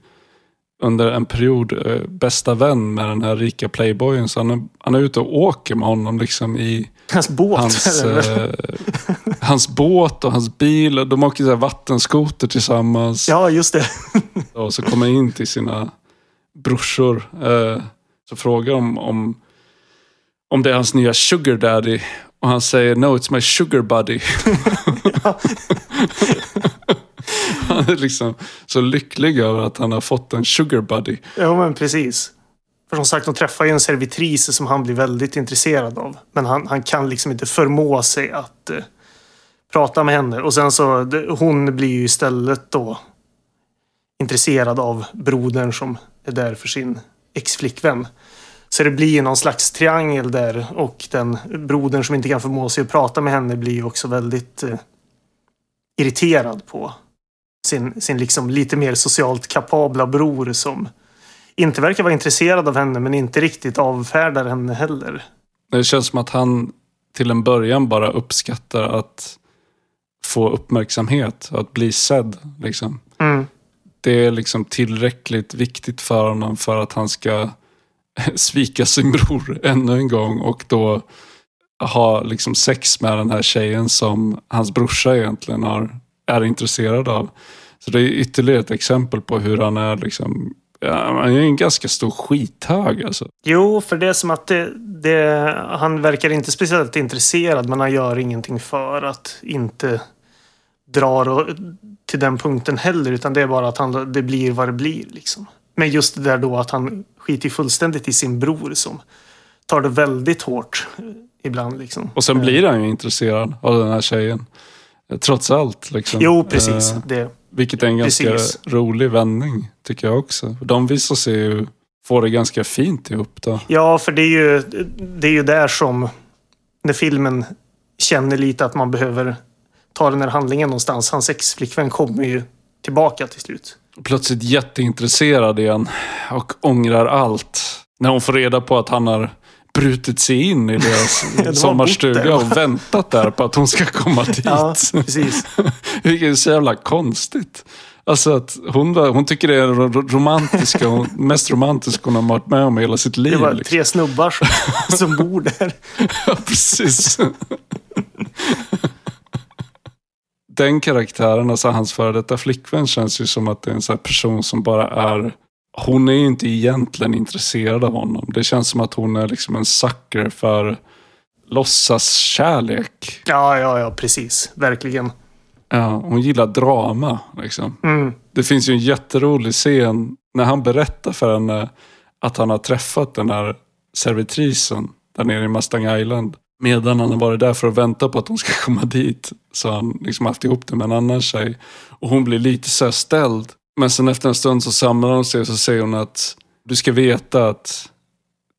under en period eh, bästa vän med den här rika playboyen. Så han är, han är ute och åker med honom liksom i Hans båt. hans, eh, hans båt och hans bil. De åker så här vattenskoter tillsammans. ja, just det. Och så kommer in till sina brorsor. Eh, så frågar de om, om det är hans nya sugar daddy. Och han säger no it's my sugar buddy. han är liksom så lycklig över att han har fått en sugar buddy. Ja, men precis. För som sagt, de träffar ju en servitris som han blir väldigt intresserad av. Men han, han kan liksom inte förmå sig att eh, prata med henne. Och sen så, det, hon blir ju istället då intresserad av brodern som är där för sin ex-flickvän. Så det blir någon slags triangel där och den brodern som inte kan förmå sig att prata med henne blir ju också väldigt eh, irriterad på sin, sin liksom lite mer socialt kapabla bror som inte verkar vara intresserad av henne men inte riktigt avfärdar henne heller. Det känns som att han till en början bara uppskattar att få uppmärksamhet, att bli sedd. Liksom. Mm. Det är liksom tillräckligt viktigt för honom för att han ska svika sin bror ännu en gång och då ha liksom sex med den här tjejen som hans brorsa egentligen har, är intresserad av. Så det är ytterligare ett exempel på hur han är liksom han är en ganska stor skithög alltså. Jo, för det är som att det, det, han verkar inte speciellt intresserad men han gör ingenting för att inte dra till den punkten heller. Utan det är bara att han, det blir vad det blir. Liksom. Men just det där då att han skiter fullständigt i sin bror som tar det väldigt hårt ibland. Liksom. Och sen blir han ju intresserad av den här tjejen. Trots allt. Liksom. Jo, precis. Det, vilket är en ganska Precis. rolig vändning, tycker jag också. De visar sig ju få det ganska fint ihop då. Ja, för det är ju, det är ju där som när filmen känner lite att man behöver ta den här handlingen någonstans. Hans ex-flickvän kommer ju tillbaka till slut. Plötsligt jätteintresserad igen och ångrar allt. När hon får reda på att han har brutit sig in i de deras sommarstuga och väntat där på att hon ska komma dit. Ja, precis. Vilket är så jävla konstigt. Alltså att hon, hon tycker det är romantiska, mest romantiska hon har varit med om i hela sitt liv. Det var liksom. tre snubbar som, som bor där. Ja, precis. Den karaktären, alltså hans före detta flickvän, känns ju som att det är en sån person som bara är... Hon är ju inte egentligen intresserad av honom. Det känns som att hon är liksom en sucker för låtsaskärlek. Ja, ja, ja, precis. Verkligen. Ja, hon gillar drama. Liksom. Mm. Det finns ju en jätterolig scen när han berättar för henne att han har träffat den här servitrisen där nere i Mustang Island. Medan han har varit där för att vänta på att hon ska komma dit. Så han liksom haft ihop det med en annan tjej. Och hon blir lite så ställd. Men sen efter en stund så samlar de sig och så säger hon att du ska veta att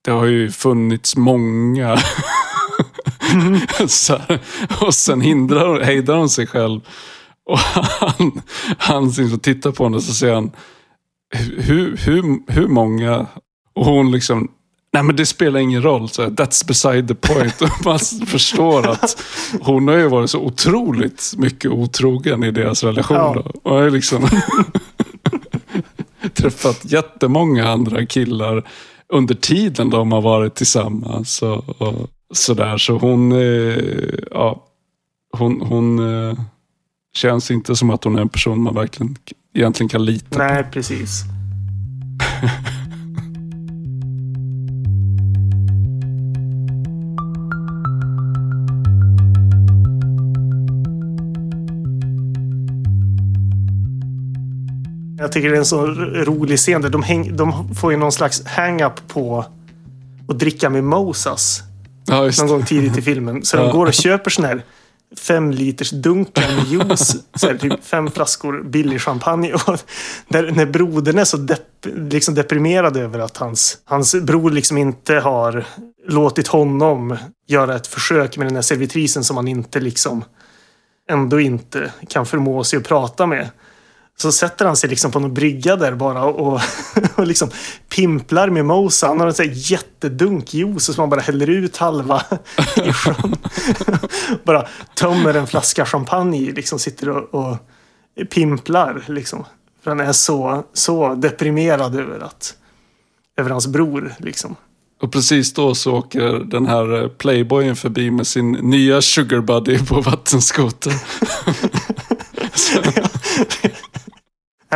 det har ju funnits många. så och sen hindrar, hon- hejdar hon sig själv. Och han, han liksom tittar på henne och så säger han, hur, hur, hur många? Och hon liksom, nej men det spelar ingen roll. Så That's beside the point. Man förstår att hon har ju varit så otroligt mycket otrogen i deras relation. Ja. Då. Och har liksom träffat jättemånga andra killar under tiden de har varit tillsammans. Och, och sådär. Så hon, eh, ja, hon, hon eh, känns inte som att hon är en person man verkligen egentligen kan lita på. Nej, precis. Jag tycker det är en så rolig scen. Där de, häng, de får ju någon slags hang-up på att dricka mimosas. Ja, just Någon gång tidigt i filmen. Så Ja. de går och köper sån här fem liters dunkar med juice. Så här, typ fem flaskor billig champagne. Och där, när brodern är så depp, liksom deprimerad över att hans, hans bror liksom inte har låtit honom göra ett försök med den här servitrisen som han inte liksom ändå inte kan förmå sig att prata med. Så sätter han sig liksom på någon brygga där bara och, och liksom pimplar med Mosa. Han har en sån här jättedunk juice som han bara häller ut halva i sjön. bara tömmer en flaska champagne i, liksom sitter och, och pimplar liksom. För han är så, så deprimerad över att över hans bror liksom. Och precis då så åker den här eh, playboyen förbi med sin nya sugar buddy på vattenskoter.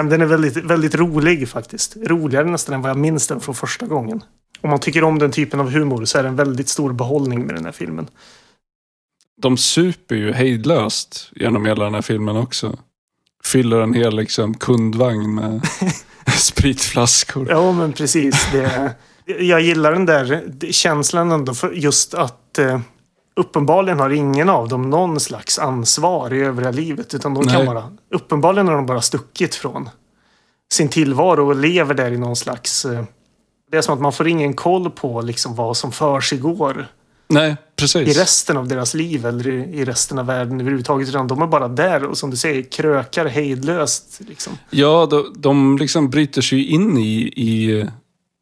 Den är väldigt, väldigt rolig faktiskt. Roligare nästan än vad jag minns den från första gången. Om man tycker om den typen av humor så är det en väldigt stor behållning med den här filmen. De super ju hejdlöst genom hela den här filmen också. Fyller en hel liksom, kundvagn med spritflaskor. Ja, men precis. Det, jag gillar den där känslan ändå för just att eh, uppenbarligen har ingen av dem någon slags ansvar i övriga livet. Utan de kan bara, uppenbarligen har de bara stuckit från sin tillvaro och lever där i någon slags... Eh, det är som att man får ingen koll på liksom vad som försiggår Nej, i precis. resten av deras liv eller i, i resten av världen överhuvudtaget. Utan de är bara där och som du säger krökar hejdlöst. Liksom. Ja, de, de liksom bryter sig in i, i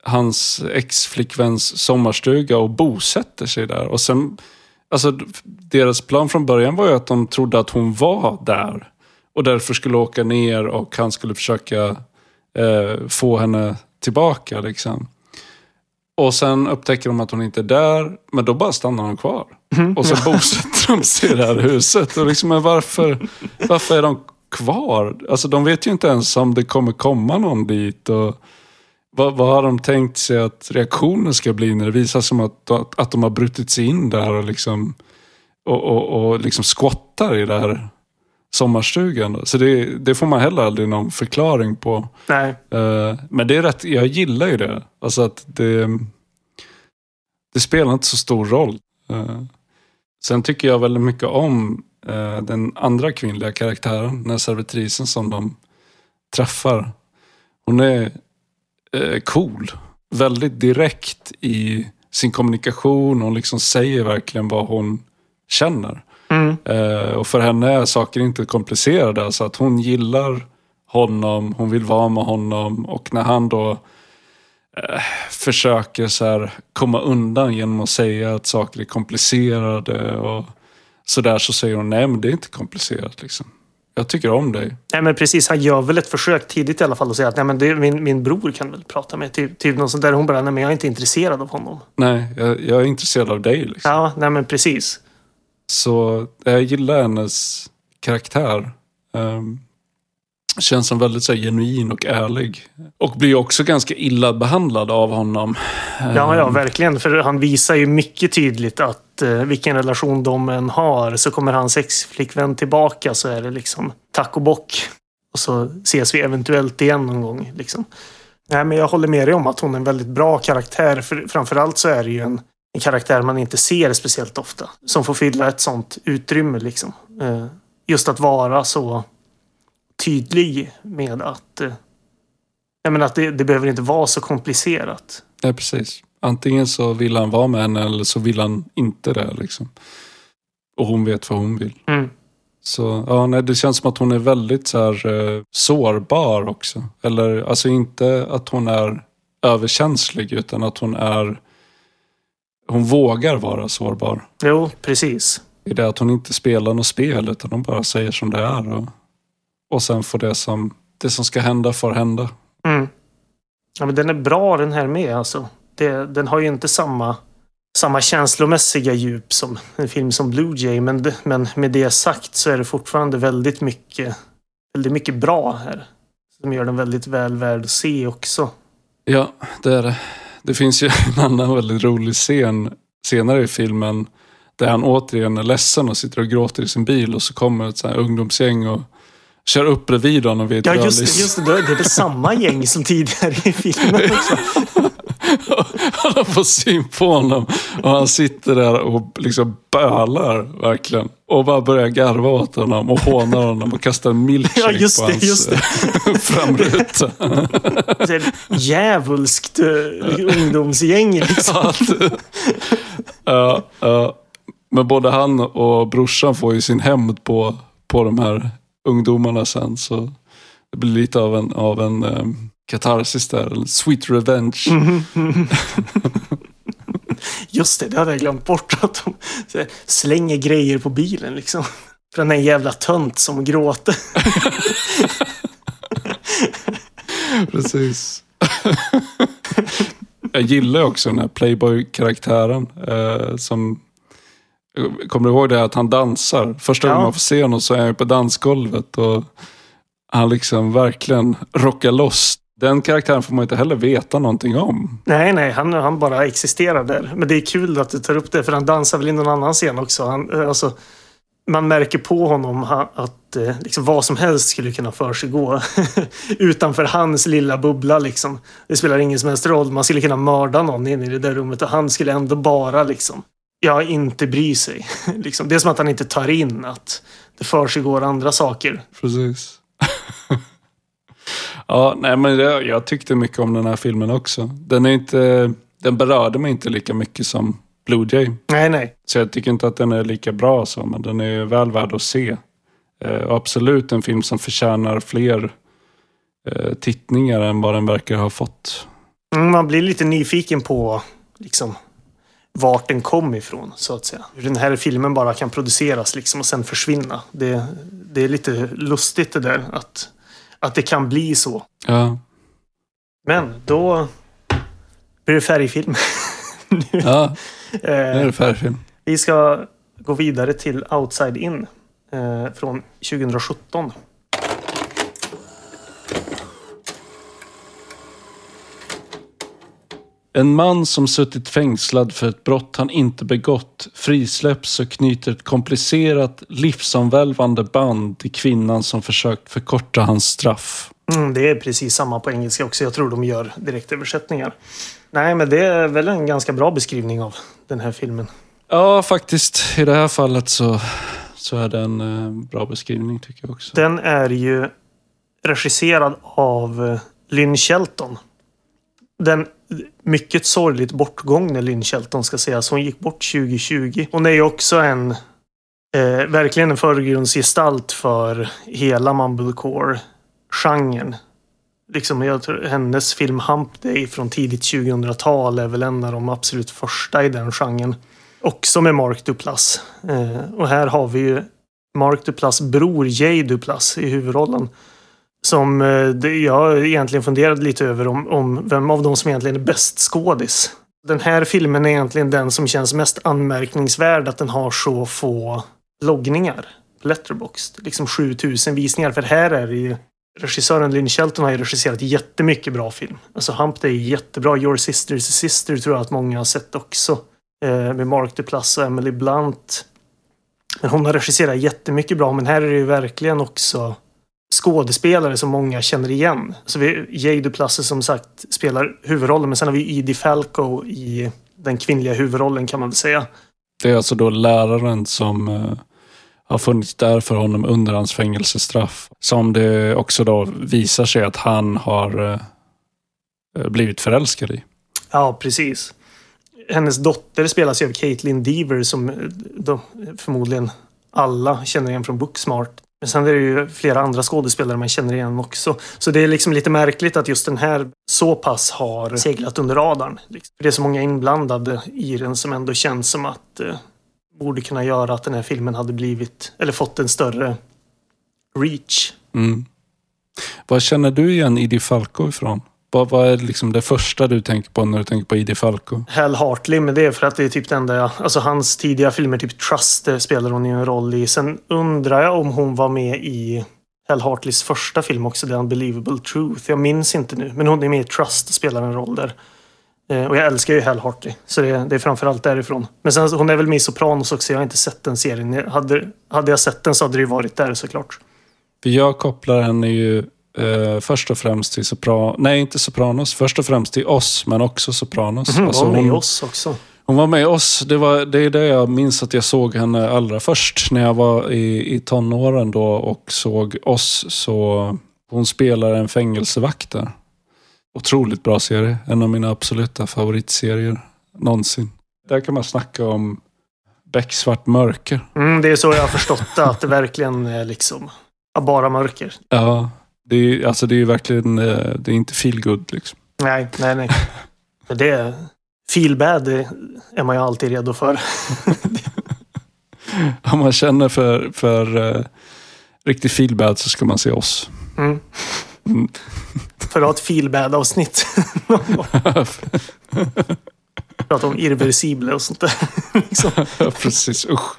hans ex-flickväns sommarstuga och bosätter sig där. Och sen, alltså deras plan från början var ju att de trodde att hon var där. Och därför skulle åka ner och han skulle försöka eh, få henne tillbaka liksom. Och sen upptäcker de att hon inte är där, men då bara stannar hon kvar. Och så bosätter de sig i det här huset. Och liksom, men varför, varför är de kvar? Alltså de vet ju inte ens om det kommer komma någon dit. Och vad, vad har de tänkt sig att reaktionen ska bli när det visar sig att, att, att de har brutit sig in där och liksom, och, och, och liksom squattar i det här sommarstugan. Så det, det får man heller aldrig någon förklaring på. Nej, Eh, men det är rätt, jag gillar ju det. Alltså att det, det spelar inte så stor roll. Eh, sen tycker jag väldigt mycket om eh, den andra kvinnliga karaktären, den här servitrisen som de träffar. Hon är eh, cool. Väldigt direkt i sin kommunikation. Hon liksom säger verkligen vad hon känner. mm. Eh, och för henne är saker inte komplicerade. Alltså att hon gillar honom, hon vill vara med honom och när han då eh, försöker så här komma undan genom att säga att saker är komplicerade och sådär så säger hon nej men det är inte komplicerat liksom. Jag tycker om dig. Nej, men precis. Han gör väl ett försök tidigt i alla fall och säger att nej, men det, min, min bror kan väl prata med. Typ, typ någon sånt där. Hon bara, nej men jag är inte intresserad av honom. Nej, jag, jag är intresserad av dig liksom. Ja, nej men precis. Så jag gillar hennes karaktär. Um, känns som väldigt så här, genuin och ärlig. Och blir också ganska illa behandlad av honom. Ja, ja, Ehm, verkligen. För han visar ju mycket tydligt att eh, vilken relation de än har så kommer hans ex-flickvän tillbaka så är det liksom tack och bock. Och så ses vi eventuellt igen någon gång. Liksom. Nej, men jag håller med dig om att hon är en väldigt bra karaktär. För framförallt så är det ju en, en karaktär man inte ser speciellt ofta. Som får fylla ett sånt utrymme. Liksom. Eh, just att vara så tydlig med att, eh, jag menar att det, det behöver inte vara så komplicerat. Ja, precis. Antingen så vill han vara med henne eller så vill han inte det. Liksom. Och hon vet vad hon vill. Mm. Så ja, nej, det känns som att hon är väldigt så här, eh, sårbar också. Eller alltså inte att hon är överkänslig utan att hon är hon vågar vara sårbar. Jo, precis. I det att hon inte spelar något spel utan hon bara säger som det är. Och, och sen får det som, det som ska hända får hända. Mm. Ja, men den är bra den här med. Alltså. Det, den har ju inte samma, samma känslomässiga djup som en film som Blue Jay. Men, det, men med det sagt så är det fortfarande väldigt mycket, väldigt mycket bra här. Som gör den väldigt väl värd att se också. Ja, det är det. Det finns ju en annan väldigt rolig scen senare i filmen där han återigen är ledsen och sitter och gråter i sin bil och så kommer ett så här ungdomsgäng och kör upp bredvid honom vid ett Ja, just, just det. Det är väl samma gäng som tidigare i filmen också. Han har fått syn på honom och han sitter där och liksom bölar verkligen. Och bara börjar garva åt honom och hånar honom och kastar en milkshake Ja, just på det, hans just det. eh, framruta. Djävulskt eh, ungdomsgäng liksom. Ja, ja. Men både han och brorsan får ju sin hämnd på, på de här ungdomarna sen. Så det blir lite av en, av en um, katarsis där. En sweet revenge. Just det, det hade jag glömt bort. Att de slänger grejer på bilen liksom. Är en jävla tönt som gråter. Precis. Jag gillar också den här Playboy-karaktären. Eh, som Kommer du ihåg det att han dansar? Första Ja. gången man får se honom så är han ju på dansgolvet. Och han liksom verkligen rockar loss. Den karaktären får man inte heller veta någonting om. Nej, nej, han, han bara existerar där. Men det är kul att du tar upp det, för han dansar väl i någon annan scen också. Han, eh, alltså, man märker på honom att eh, liksom, vad som helst skulle kunna försiggå utanför hans lilla bubbla. Liksom. Det spelar ingen som helst roll. Man skulle kunna mörda någon inne i det där rummet och han skulle ändå bara liksom, ja, inte bry sig. liksom. Det är som att han inte tar in att det försiggår andra saker. Precis. ja, nej men jag, jag tyckte mycket om den här filmen också. Den, är inte, den berörde mig inte lika mycket som Blue Jay. Nej, nej. Så jag tycker inte att den är lika bra så, men den är väl värd att se. Eh, absolut en film som förtjänar fler eh, tittningar än vad den verkar ha fått. Mm, Man blir lite nyfiken på liksom, vart den kom ifrån, så att säga. Hur den här filmen bara kan produceras liksom, och sen försvinna. Det, det är lite lustigt det där, att, att det kan bli så. Ja, Men då blir det färgfilm. ja det är eh, det färgfilm. vi ska gå vidare till Outside In eh, från 2017. En man som suttit fängslad för ett brott han inte begått frisläpps och knyter ett komplicerat, livsomvälvande band till kvinnan som försökt förkorta hans straff. Mm, det är precis samma på engelska också. Jag tror de gör direktöversättningar. Nej, men det är väl en ganska bra beskrivning av den här filmen. Ja, faktiskt. I det här fallet så, så är det en eh, bra beskrivning tycker jag också. Den är ju regisserad av eh, Lynn Shelton. Den mycket sorgligt bortgångne Lynn Shelton ska sägas. Hon gick bort 2020. Hon är ju också en eh, verkligen en förgrundsgestalt för hela mumblecore-genren. Liksom, jag tror, hennes film Hump Day från tidigt 2000-tal är väl en av de absolut första i den genren. Också med Mark Duplass. Eh, och här har vi ju Mark Duplass bror Jay Duplass i huvudrollen. Som eh, jag egentligen funderade lite över om, om vem av dem som egentligen är bäst skådis. Den här filmen är egentligen den som känns mest anmärkningsvärd att den har så få loggningar Letterboxd. Liksom 7000 visningar. För här är det ju Regissören Lynn Shelton har ju regisserat jättemycket bra film. Alltså Hump Day är jättebra. Your Sister's Sister tror jag att många har sett också. Eh, med Mark Duplass och Emily Blunt. Men hon har regisserat jättemycket bra. Men här är det ju verkligen också skådespelare som många känner igen. Så vi, Jay Duplass som sagt spelar huvudrollen. Men sen har vi Edie Falco i den kvinnliga huvudrollen kan man väl säga. Det är alltså då läraren som eh, har funnits där för honom under hans fängelsestraff. Som det också då visar sig att han har eh, blivit förälskad i. Ja, precis. Hennes dotter spelas ju av Caitlin Deaver som eh, förmodligen alla känner igen från Booksmart. Men sen är det ju flera andra skådespelare man känner igen också. Så det är liksom lite märkligt att just den här så pass har seglat under radarn. Liksom. Det är så många inblandade i den som ändå känns som att eh, borde kunna göra att den här filmen hade blivit, eller fått en större reach. Mm. Vad känner du igen Idi Falco ifrån? Vad, vad är liksom det första du tänker på när du tänker på Idi Falco? Hal Hartley, men det är för att det är typ enda jag... Alltså hans tidiga filmer, typ Trust, det spelar hon ju en roll i. Sen undrar jag om hon var med i Hal Hartleys första film också, The Unbelievable Truth. Jag minns inte nu, men hon är med i Trust och spelar en roll där. Eh, och jag älskar ju Hal Hartley, så det, det är framförallt därifrån. Men sen, hon är väl med i Sopranos också, jag har inte sett den serien. Hade, hade jag sett den så hade det ju varit där såklart. För jag kopplar henne ju eh, först och främst till Sopranos. Nej, inte Sopranos. Först och främst till oss, men också Sopranos. Mm, alltså, var med hon, oss också. Hon var med oss. Det, var, det är det jag minns att jag såg henne allra först. När jag var i, i tonåren då och såg oss. så Hon spelar en fängelsevakt där. Otroligt bra serie. En av mina absoluta favoritserier någonsin. Där kan man snacka om becksvart mörker. Mm, det är så jag har förstått det. Att det verkligen är liksom bara mörker. Ja, det är, alltså det är verkligen eh, det är inte feel good liksom. Nej, nej, nej. Men det feel bad är man ju alltid redo för. Om man känner för, för uh, riktigt feel bad så ska man se oss. Mm. Mm. För att ha ett feel bad avsnitt. Prata om irreversible och sånt där. liksom. ja, precis. Usch.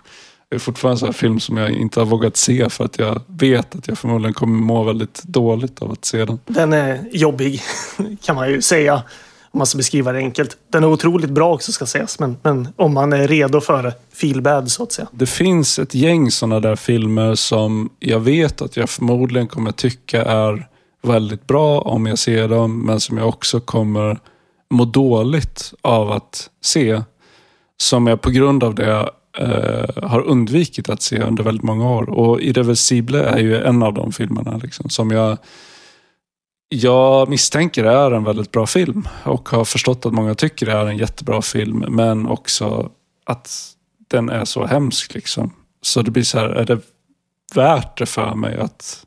Är fortfarande en film som jag inte har vågat se för att jag vet att jag förmodligen kommer må väldigt dåligt av att se den. Den är jobbig kan man ju säga. Om man ska beskriva det enkelt. Den är otroligt bra också ska sägas. Men, men om man är redo för feel bad så att säga. Det finns ett gäng sådana där filmer som jag vet att jag förmodligen kommer tycka är väldigt bra om jag ser dem. Men som jag också kommer må dåligt av att se. Som jag på grund av det eh, har undvikit att se under väldigt många år. Och Irreversible är ju en av de filmerna liksom, som jag jag misstänker är en väldigt bra film och har förstått att många tycker det är en jättebra film. Men också att den är så hemsk. Liksom. Så det blir så här, är det värt det för mig att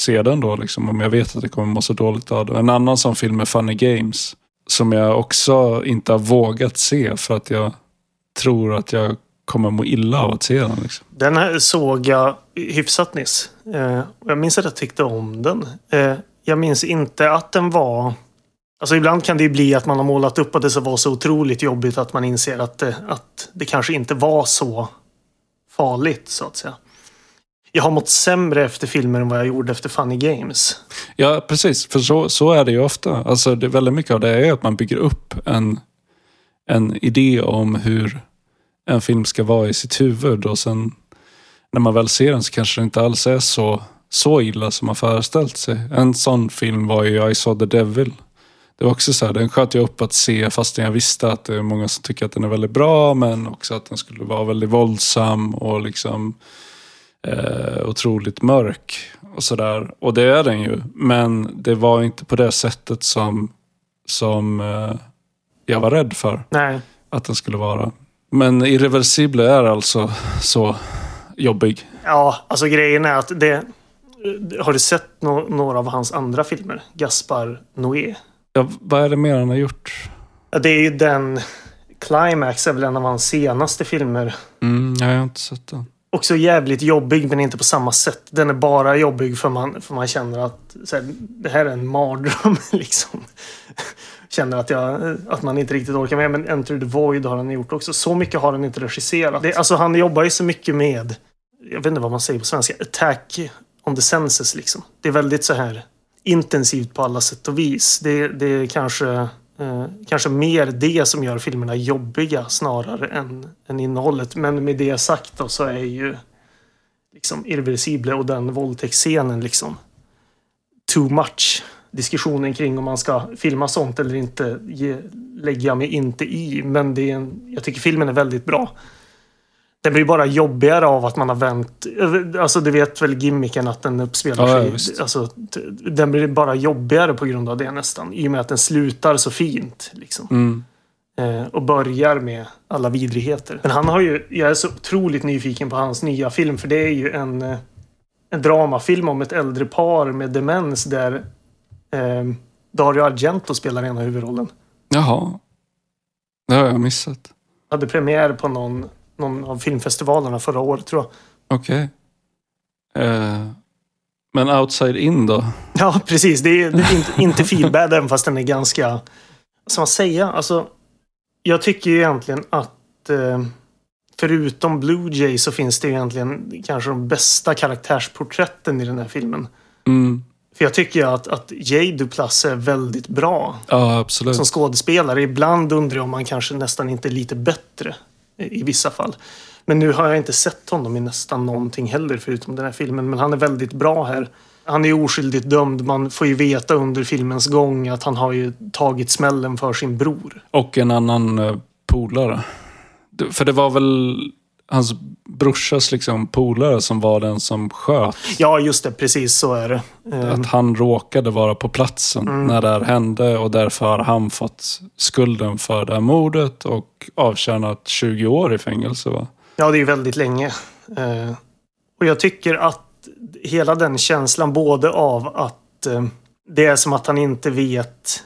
se den då? Liksom, om jag vet att det kommer må så dåligt av det. En annan sån film är Funny Games. Som jag också inte har vågat se för att jag tror att jag kommer må illa av att se den. Liksom. Den här såg jag hyfsat nyss. Eh, jag minns att jag tyckte om den. Eh, jag minns inte att den var... Alltså ibland kan det ju bli att man har målat upp att det ska vara så otroligt jobbigt att man inser att det, att det kanske inte var så farligt så att säga. Jag har mått sämre efter filmer än vad jag gjorde efter Funny Games. Ja, precis. För så, så är det ju ofta. Alltså, det, väldigt mycket av det är att man bygger upp en, en idé om hur en film ska vara i sitt huvud och sen när man väl ser den så kanske det inte alls är så, så illa som man föreställt sig. En sån film var ju I saw the devil. Det var också så här, den sköt jag upp att se fastän jag visste att det är många som tycker att den är väldigt bra men också att den skulle vara väldigt våldsam och liksom eh, otroligt mörk och sådär. Och det är den ju. Men det var inte på det sättet som, som eh, jag var rädd för Nej. att den skulle vara. Men Irreversible är alltså så jobbig. Ja, alltså grejen är att det... Har du sett no några av hans andra filmer? Gaspar Noé. Ja, vad är det mer han har gjort? Ja, det är ju den... Climax är väl en av hans senaste filmer. Mm, jag har inte sett den. Också jävligt jobbig men inte på samma sätt. Den är bara jobbig för man, för man känner att här, det här är en mardröm. Liksom känner att, jag, att man inte riktigt orkar med. Men Enter the Void har han gjort också. Så mycket har han inte regisserat. Det, alltså han jobbar ju så mycket med, jag vet inte vad man säger på svenska, attack on the senses liksom. Det är väldigt så här intensivt på alla sätt och vis. Det, det är kanske, eh, kanske mer det som gör filmerna jobbiga snarare än, än innehållet. Men med det sagt då så är ju liksom Irreversible och den våldtäktsscenen liksom too much diskussionen kring om man ska filma sånt eller inte ge, lägger jag mig inte i. Men det är en, jag tycker filmen är väldigt bra. Den blir bara jobbigare av att man har vänt... Alltså du vet väl gimmicken att den uppspelar ja, sig. Alltså, den blir bara jobbigare på grund av det nästan. I och med att den slutar så fint. Liksom. Mm. Eh, och börjar med alla vidrigheter. Men han har ju... Jag är så otroligt nyfiken på hans nya film. För det är ju en, eh, en dramafilm om ett äldre par med demens där eh, Dario Argento spelar ena huvudrollen. Jaha. Det har jag missat. Hade premiär på någon, någon av filmfestivalerna förra året tror jag. Okej. Okay. Eh, men Outside In då? Ja, precis. Det är, det är inte, inte feelbad även fast den är ganska... Ska man säga? Alltså, jag tycker ju egentligen att eh, förutom Blue Jay så finns det egentligen kanske de bästa karaktärsporträtten i den här filmen. Mm. För jag tycker att, att Jay Duplass är väldigt bra. Ja, absolut. Som skådespelare. Ibland undrar jag om man kanske nästan inte är lite bättre. I vissa fall. Men nu har jag inte sett honom i nästan någonting heller förutom den här filmen. Men han är väldigt bra här. Han är oskyldigt dömd. Man får ju veta under filmens gång att han har ju tagit smällen för sin bror. Och en annan eh, polare. För det var väl hans brorsas liksom polare som var den som sköt. Ja, just det. Precis så är det. Eh, Att han råkade vara på platsen när det här hände och därför har han fått skulden för det här mordet och avtjänat 20 år i fängelse. Va? Ja, det är ju väldigt länge. Eh, och jag tycker att hela den känslan både av att eh, det är som att han inte vet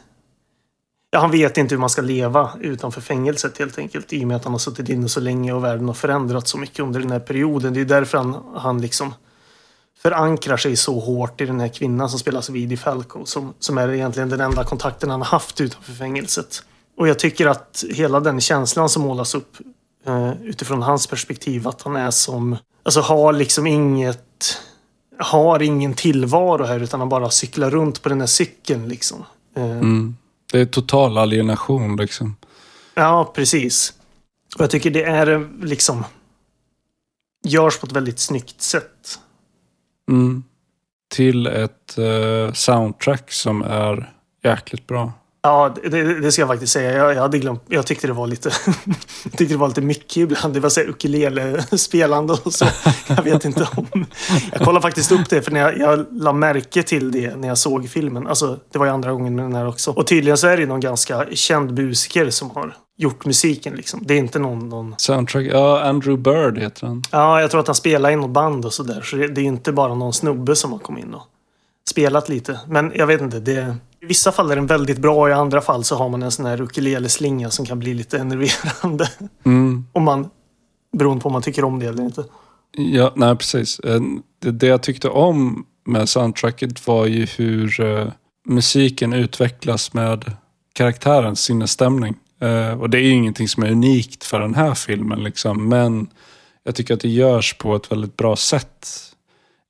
Ja, han vet inte hur man ska leva utanför fängelset helt enkelt. I och med att han har suttit inne så länge och världen har förändrats så mycket under den här perioden. Det är därför han, han liksom förankrar sig så hårt i den här kvinnan som spelas av Edie Falco. Som, som är egentligen den enda kontakten han har haft utanför fängelset. Och jag tycker att hela den känslan som målas upp eh, utifrån hans perspektiv att han är som, alltså har liksom inget, har ingen tillvaro här utan han bara cyklar runt på den här cykeln liksom. Eh, Mm. Det är total alienation liksom. Ja, precis. Och jag tycker det är eh, liksom görs på ett väldigt snyggt sätt. Mm. Till ett eh, soundtrack som är jäkligt bra. Ja, det, det ska jag faktiskt säga. Jag, jag hade glömt. Jag tyckte det var lite, jag tyckte det var lite mycket ibland. Det var så ukulele-spelande och så. Jag vet inte om... Jag kollade faktiskt upp det för när jag, jag la märke till det när jag såg filmen. Alltså, det var ju andra gången med den här också. Och tydligen så är det någon ganska känd musiker som har gjort musiken liksom. Det är inte någon... någon... Soundtrack, ja Andrew Bird heter han. Ja, jag tror att han spelar i något band och sådär. Så det, det är inte bara någon snubbe som har kommit in och spelat lite. Men jag vet inte, det... I vissa fall är den väldigt bra och i andra fall så har man en sån här ukulele-slinga som kan bli lite enerverande. Mm. Om man... Beroende på om man tycker om det eller inte. Ja, nej precis. Eh, Det, det jag tyckte om med soundtracket var ju hur eh, musiken utvecklas med karaktärens sinnesstämning. Eh, och det är ju ingenting som är unikt för den här filmen liksom. Men jag tycker att det görs på ett väldigt bra sätt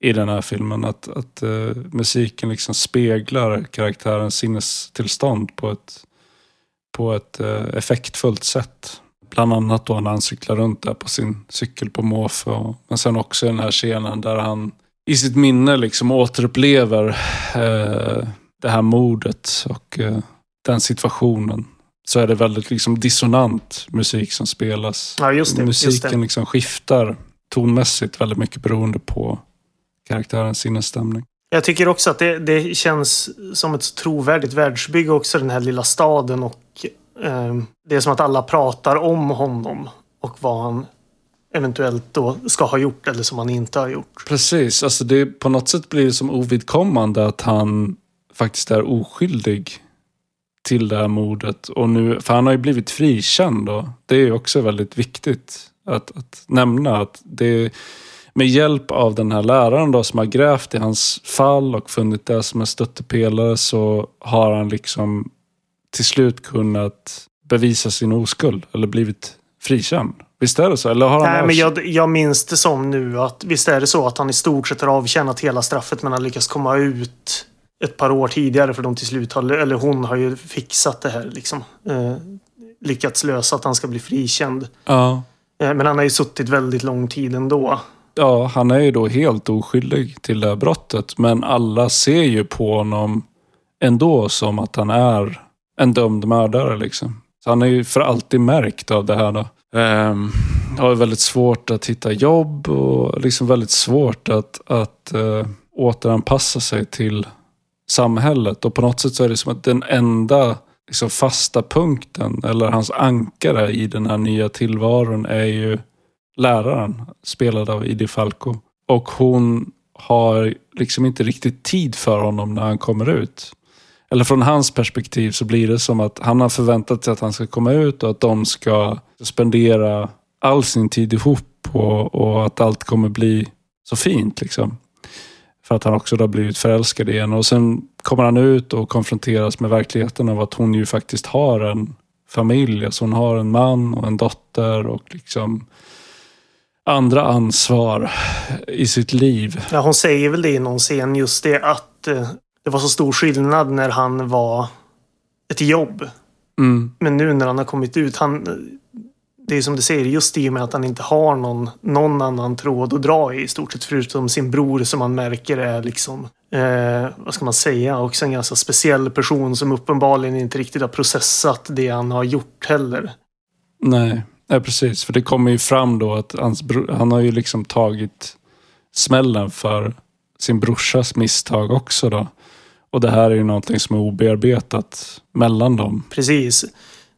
i den här filmen. Att, att eh, musiken liksom speglar karaktärens sinnestillstånd på ett, på ett eh, effektfullt sätt. Bland annat då när han cyklar runt där på sin cykel på måfå. Men sen också den här scenen där han i sitt minne liksom återupplever eh, det här mordet och den situationen. Så är det väldigt liksom dissonant musik som spelas. Ja, det. Musiken liksom skiftar tonmässigt väldigt mycket beroende på karaktärens sinnesstämning. Jag tycker också att det, det känns som ett trovärdigt världsbygge också, den här lilla staden. Och eh, Det är som att alla pratar om honom och vad han eventuellt då ska ha gjort eller som han inte har gjort. Precis, alltså det, på något sätt blir det som ovidkommande att han faktiskt är oskyldig till det här mordet. Och nu, för han har ju blivit frikänd då. Det är ju också väldigt viktigt att, att nämna. att det Med hjälp av den här läraren då som har grävt i hans fall och funnit det som en stöttepelare så har han liksom till slut kunnat bevisa sin oskuld eller blivit frikänd. Visst är det så? Eller har han Nej, men jag, jag minns det som nu att visst är det så att han i stort sett har avtjänat hela straffet men han lyckas komma ut ett par år tidigare för de till slut har, eller hon har ju fixat det här liksom. Eh, lyckats lösa att han ska bli frikänd. Ja. Eh, men han har ju suttit väldigt lång tid ändå. Ja, han är ju då helt oskyldig till det här brottet. Men alla ser ju på honom ändå som att han är en dömd mördare. Liksom. Så han är ju för alltid märkt av det här. Då. Um, har väldigt svårt att hitta jobb och liksom väldigt svårt att, att uh, återanpassa sig till samhället. Och på något sätt så är det som att den enda liksom, fasta punkten eller hans ankare i den här nya tillvaron är ju läraren, spelad av Idi Falco. Och hon har liksom inte riktigt tid för honom när han kommer ut. Eller från hans perspektiv så blir det som att han har förväntat sig att han ska komma ut och att de ska spendera all sin tid ihop och, och att allt kommer bli så fint. liksom. För att han också har blivit förälskad igen. Och sen kommer han ut och konfronteras med verkligheten av att hon ju faktiskt har en familj. Alltså hon har en man och en dotter och liksom andra ansvar i sitt liv. Ja, hon säger väl det i någon scen just det att eh, det var så stor skillnad när han var ett jobb. Mm. Men nu när han har kommit ut, han... det är som du säger, just i och med att han inte har någon, någon annan tråd att dra i i stort sett förutom sin bror som man märker är liksom eh, vad ska man säga, också en ganska speciell person som uppenbarligen inte riktigt har processat det han har gjort heller. Nej, nej precis. För det kommer ju fram då att hans han har ju liksom tagit smällen för sin brorsas misstag också då. Och det här är ju någonting som är obearbetat mellan dem. Precis.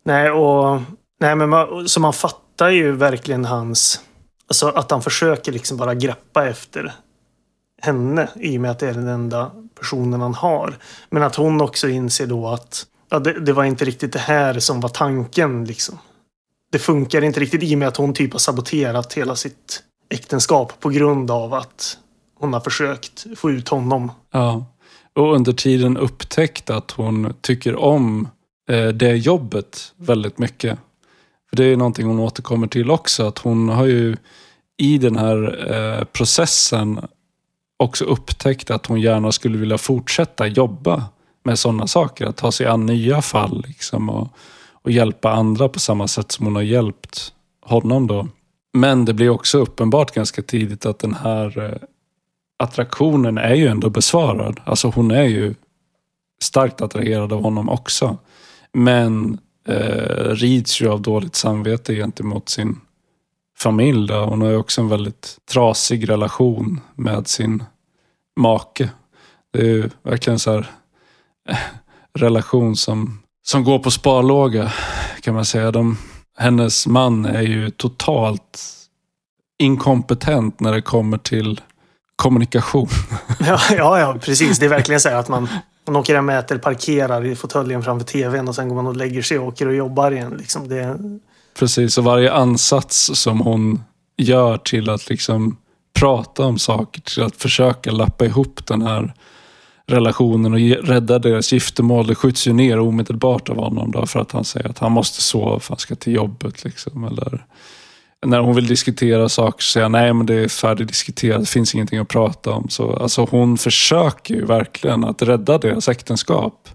Nej, och nej, men man, så man fattar ju verkligen hans... Alltså att han försöker liksom bara greppa efter henne i och med att det är den enda personen han har. Men att hon också inser då att ja, det, det var inte riktigt det här som var tanken. Liksom. Det funkar inte riktigt i och med att hon typ har saboterat hela sitt äktenskap på grund av att hon har försökt få ut honom. Ja. Och under tiden upptäckt att hon tycker om eh, det jobbet väldigt mycket. För Det är någonting hon återkommer till också. Att hon har ju i den här eh, processen också upptäckt att hon gärna skulle vilja fortsätta jobba med sådana saker. Att ta sig an nya fall liksom, och, och hjälpa andra på samma sätt som hon har hjälpt honom. då. Men det blir också uppenbart ganska tidigt att den här eh, attraktionen är ju ändå besvarad. Alltså hon är ju starkt attraherad av honom också. Men eh, rids ju av dåligt samvete gentemot sin familj. Då. Hon har ju också en väldigt trasig relation med sin make. Det är ju verkligen så här eh, relation som, som går på sparlåga kan man säga. De, hennes man är ju totalt inkompetent när det kommer till kommunikation. Ja, ja, ja, precis. Det är verkligen så här att man, man åker hem, äter, parkerar i fåtöljen framför tvn och sen går man och lägger sig och åker och jobbar igen. Liksom det... Precis, och varje ansats som hon gör till att liksom prata om saker, till att försöka lappa ihop den här relationen och räddar deras giftermål. Det skjuts ju ner omedelbart av honom då för att han säger att han måste sova för han ska till jobbet. Liksom, eller när hon vill diskutera saker så säger jag nej men det är färdigdiskuterat, det finns ingenting att prata om. Så, alltså hon försöker ju verkligen att rädda deras äktenskap.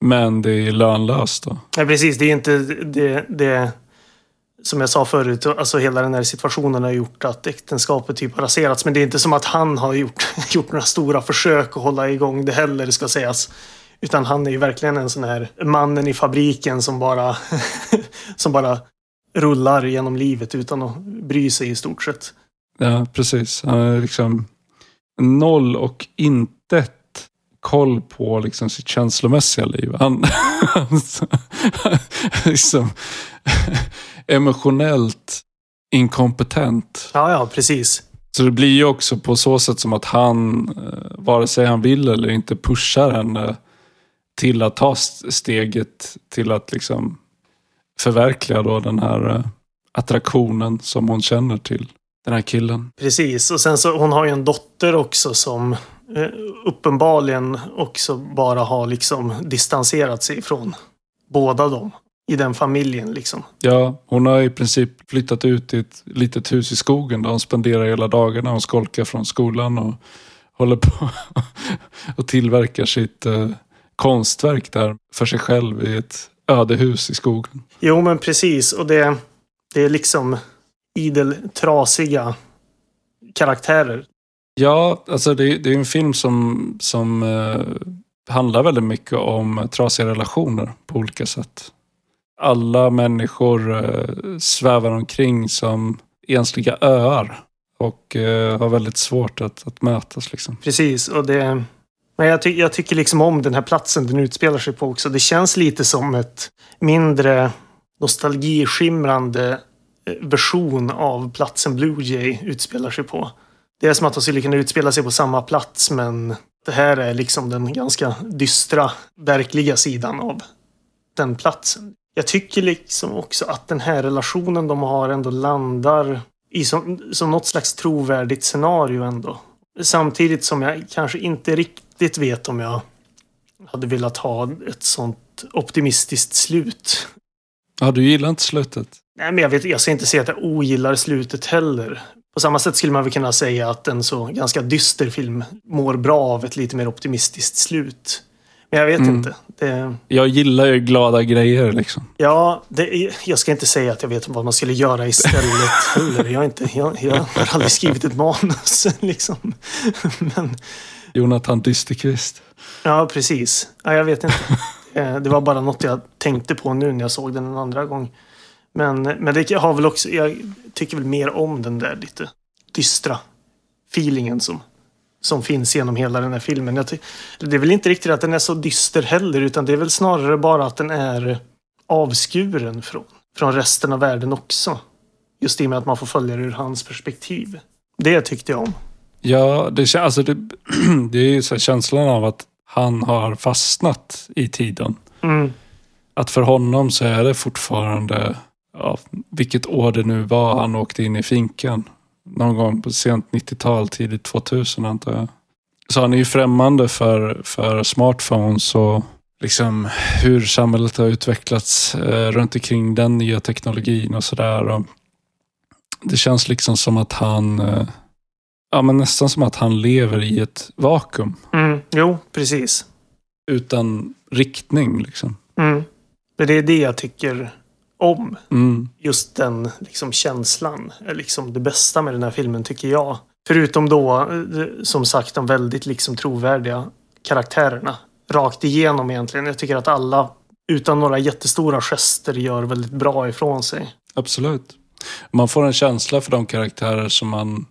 Men det är lönlöst. Då. Ja, precis. Det är inte det, det som jag sa förut, alltså hela den här situationen har gjort att äktenskapet typ har raserats. Men det är inte som att han har gjort, gjort några stora försök att hålla igång det heller, ska sägas. Utan han är ju verkligen en sån här mannen i fabriken som bara, som bara rullar genom livet utan att bry sig i stort sett. Ja, precis. Han är liksom noll och intet koll på liksom sitt känslomässiga liv. Han, han liksom emotionellt inkompetent. Ja, ja, precis. Så det blir ju också på så sätt som att han, eh, vare sig han vill eller inte, pushar henne till att ta steget till att liksom förverkliga då den här eh, attraktionen som hon känner till den här killen. Precis, och sen så hon har ju en dotter också som eh, uppenbarligen också bara har liksom distanserat sig från båda dem i den familjen liksom. Ja, hon har i princip flyttat ut i ett litet hus i skogen där hon spenderar hela dagarna. Hon skolkar från skolan och håller på och tillverkar sitt eh, konstverk där för sig själv i ett ödehus i skogen. Jo, men precis. Och det, det är liksom idel trasiga karaktärer. Ja, alltså det, det är en film som, som eh, handlar väldigt mycket om trasiga relationer på olika sätt. Alla människor eh, svävar omkring som ensliga öar och eh, har väldigt svårt att, att mötas. Liksom. Precis, och det... Men jag, ty jag tycker liksom om den här platsen den utspelar sig på också. Det känns lite som ett mindre nostalgiskimrande eh, version av platsen Blue Jay utspelar sig på. Det är som att de skulle kunna utspela sig på samma plats men det här är liksom den ganska dystra, verkliga sidan av den platsen. Jag tycker liksom också att den här relationen de har ändå landar i som, som något slags trovärdigt scenario ändå. Samtidigt som jag kanske inte riktigt vet om jag hade velat ha ett sånt optimistiskt slut. Ja, du gillar inte slutet? Nej, men jag, vet, jag ska inte säga att jag ogillar slutet heller. På samma sätt skulle man väl kunna säga att en så ganska dyster film mår bra av ett lite mer optimistiskt slut. Men jag vet Mm. inte. Det, Jag gillar ju glada grejer liksom. ja, det, jag ska inte säga att jag vet vad man skulle göra istället heller. Jag, inte, jag, jag har aldrig skrivit ett manus. Liksom. Men, Jonathan Dysterqvist. ja, precis. Ja, jag vet inte. Eh, Det var bara något jag tänkte på nu när jag såg den en andra gång. Men, men det har väl också, jag tycker väl mer om den där lite dystra feelingen som, som finns genom hela den här filmen. Det är väl inte riktigt att den är så dyster heller, utan det är väl snarare bara att den är avskuren från, från resten av världen också. Just i och med att man får följa det ur hans perspektiv. Det tyckte jag om. Ja, det, alltså det, det är ju så känslan av att han har fastnat i tiden. Mm. Att för honom så är det fortfarande, ja, vilket år det nu var han åkte in i finkan. Någon gång på sent 90-tal, tidigt 2000 antar jag. Så han är ju främmande för, för smartphones och liksom hur samhället har utvecklats eh, runt omkring den nya teknologin och sådär. Det känns liksom som att han, eh, ja men nästan som att han lever i ett vakuum Mm. Jo, precis. utan riktning liksom. Mm. Det är det jag tycker om. Mm. just den liksom, känslan är liksom det bästa med den här filmen tycker jag. Förutom då, eh, som sagt, de väldigt liksom trovärdiga karaktärerna. Rakt igenom egentligen. Jag tycker att alla, utan några jättestora gester, gör väldigt bra ifrån sig. Absolut. Man får en känsla för de karaktärer som man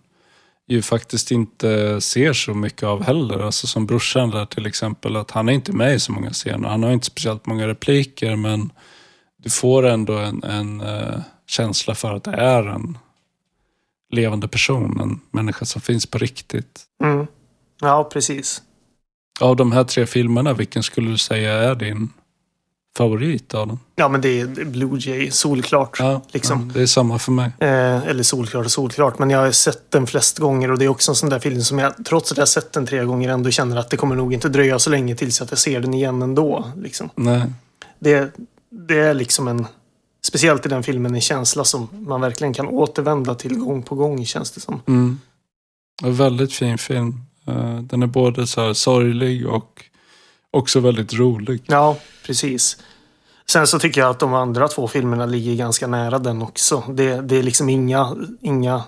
ju faktiskt inte ser så mycket av heller. Alltså som brorsan där till exempel, att han är inte med i så många scener. Han har inte speciellt många repliker, men du får ändå en, en eh, känsla för att det är en levande person, en människa som finns på riktigt. Mm. Ja, precis. Av de här tre filmerna, vilken skulle du säga är din favorit av dem? Ja, men det är Blue Jay, solklart. Ja, Liksom. ja, det är samma för mig. Eh, eller solklart och solklart, men jag har sett den flest gånger och det är också en sån där film som jag, trots att jag har sett den tre gånger, ändå känner att det kommer nog inte dröja så länge tills att jag ser den igen ändå. Liksom. Nej. det, det är liksom en, speciellt i den filmen, en känsla som man verkligen kan återvända till gång på gång känns det som. Mm. En väldigt fin film. Eh, Den är både så här sorglig och också väldigt rolig. Ja, precis. Sen så tycker jag att de andra två filmerna ligger ganska nära den också. Det, det är liksom inga, inga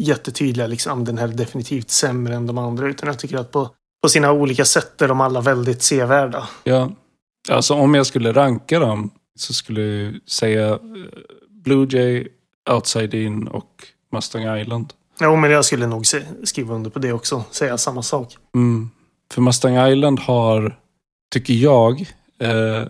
jättetydliga, liksom, den här är definitivt sämre än de andra. Utan jag tycker att på, på sina olika sätt är de alla väldigt sevärda. Ja. Alltså om jag skulle ranka dem så skulle jag säga eh, Blue Jay, Outside In och Mustang Island. Jo, men jag skulle nog skriva under på det också. Säga samma sak. Mm. För Mustang Island har, tycker jag, eh,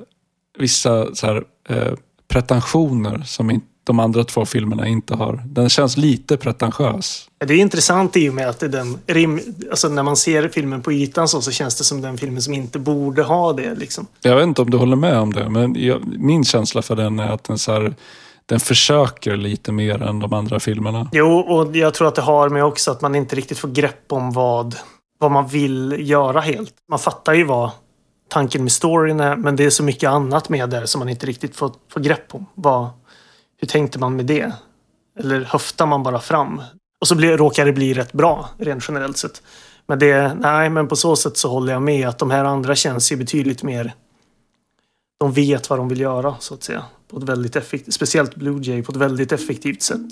vissa så här, eh, pretensioner som inte de andra två filmerna inte har. Den känns lite pretentiös. Det är intressant i och med att det den rim, alltså när man ser filmen på ytan så, så känns det som den filmen som inte borde ha det. Liksom. Jag vet inte om du håller med om det, men jag, min känsla för den är att den, så här, den försöker lite mer än de andra filmerna. Jo, och jag tror att det har med också att man inte riktigt får grepp om vad, vad man vill göra helt. Man fattar ju vad tanken med storyn är, men det är så mycket annat med där som man inte riktigt får, får grepp om. Vad, hur tänkte man med det? Eller höftar man bara fram? Och så blir, råkar det bli rätt bra, rent generellt sett. Men det, nej, men på så sätt så håller jag med att de här andra känns ju betydligt mer... De vet vad de vill göra, så att säga. På ett väldigt effektivt, speciellt Blue Jay, på ett väldigt effektivt sätt.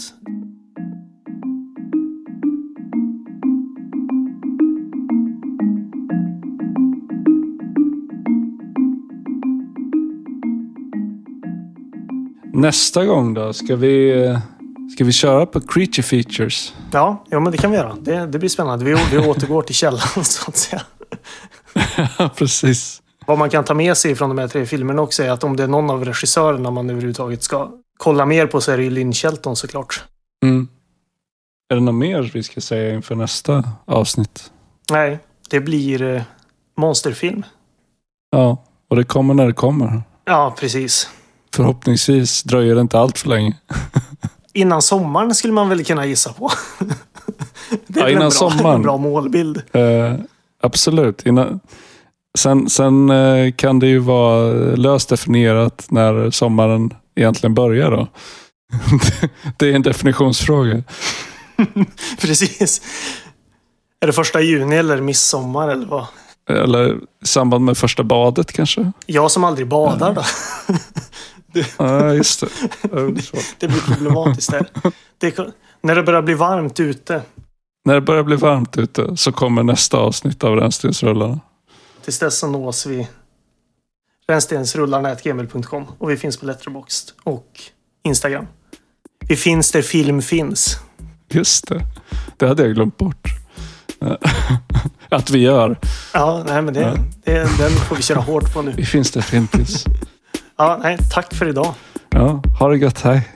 Nästa gång då, ska vi, ska vi köra på Creature Features? Ja, ja men det kan vi göra. Det, det blir spännande. Vi, vi återgår till källan, så att säga. Precis. Vad man kan ta med sig från de här tre filmerna också är att om det är någon av regissörerna man överhuvudtaget ska kolla mer på så är det ju Lynn Shelton såklart. Mm. Är det något mer vi ska säga inför nästa avsnitt? Nej, det blir eh, monsterfilm. Ja, och det kommer när det kommer. Ja, precis. Förhoppningsvis dröjer det inte allt för länge. Innan sommaren skulle man väl kunna gissa på. det är Ja, innan en bra, sommaren. en bra målbild. Eh, absolut. Innan, sen sen eh, kan det ju vara löst definierat när sommaren egentligen börjar. Då. det är en definitionsfråga. Precis. Är det första juni eller midsommar eller vad? Eller i samband med första badet kanske? Jag som aldrig badar då. Ja, just det. Det blir problematiskt där. Det, när det börjar bli varmt ute. När det börjar bli varmt ute så kommer nästa avsnitt av Rännstensrullarna. Tills dess så nås vi rännstensrullarna.gmail.com och vi finns på Letterboxd och Instagram. Vi finns där film finns. Just det. Det hade jag glömt bort. Att vi gör. Ja, nej men det, det, den får vi köra hårt på nu. Vi finns där film finns. Ja, nej, tack för idag. Ja, ha det gött. Hej.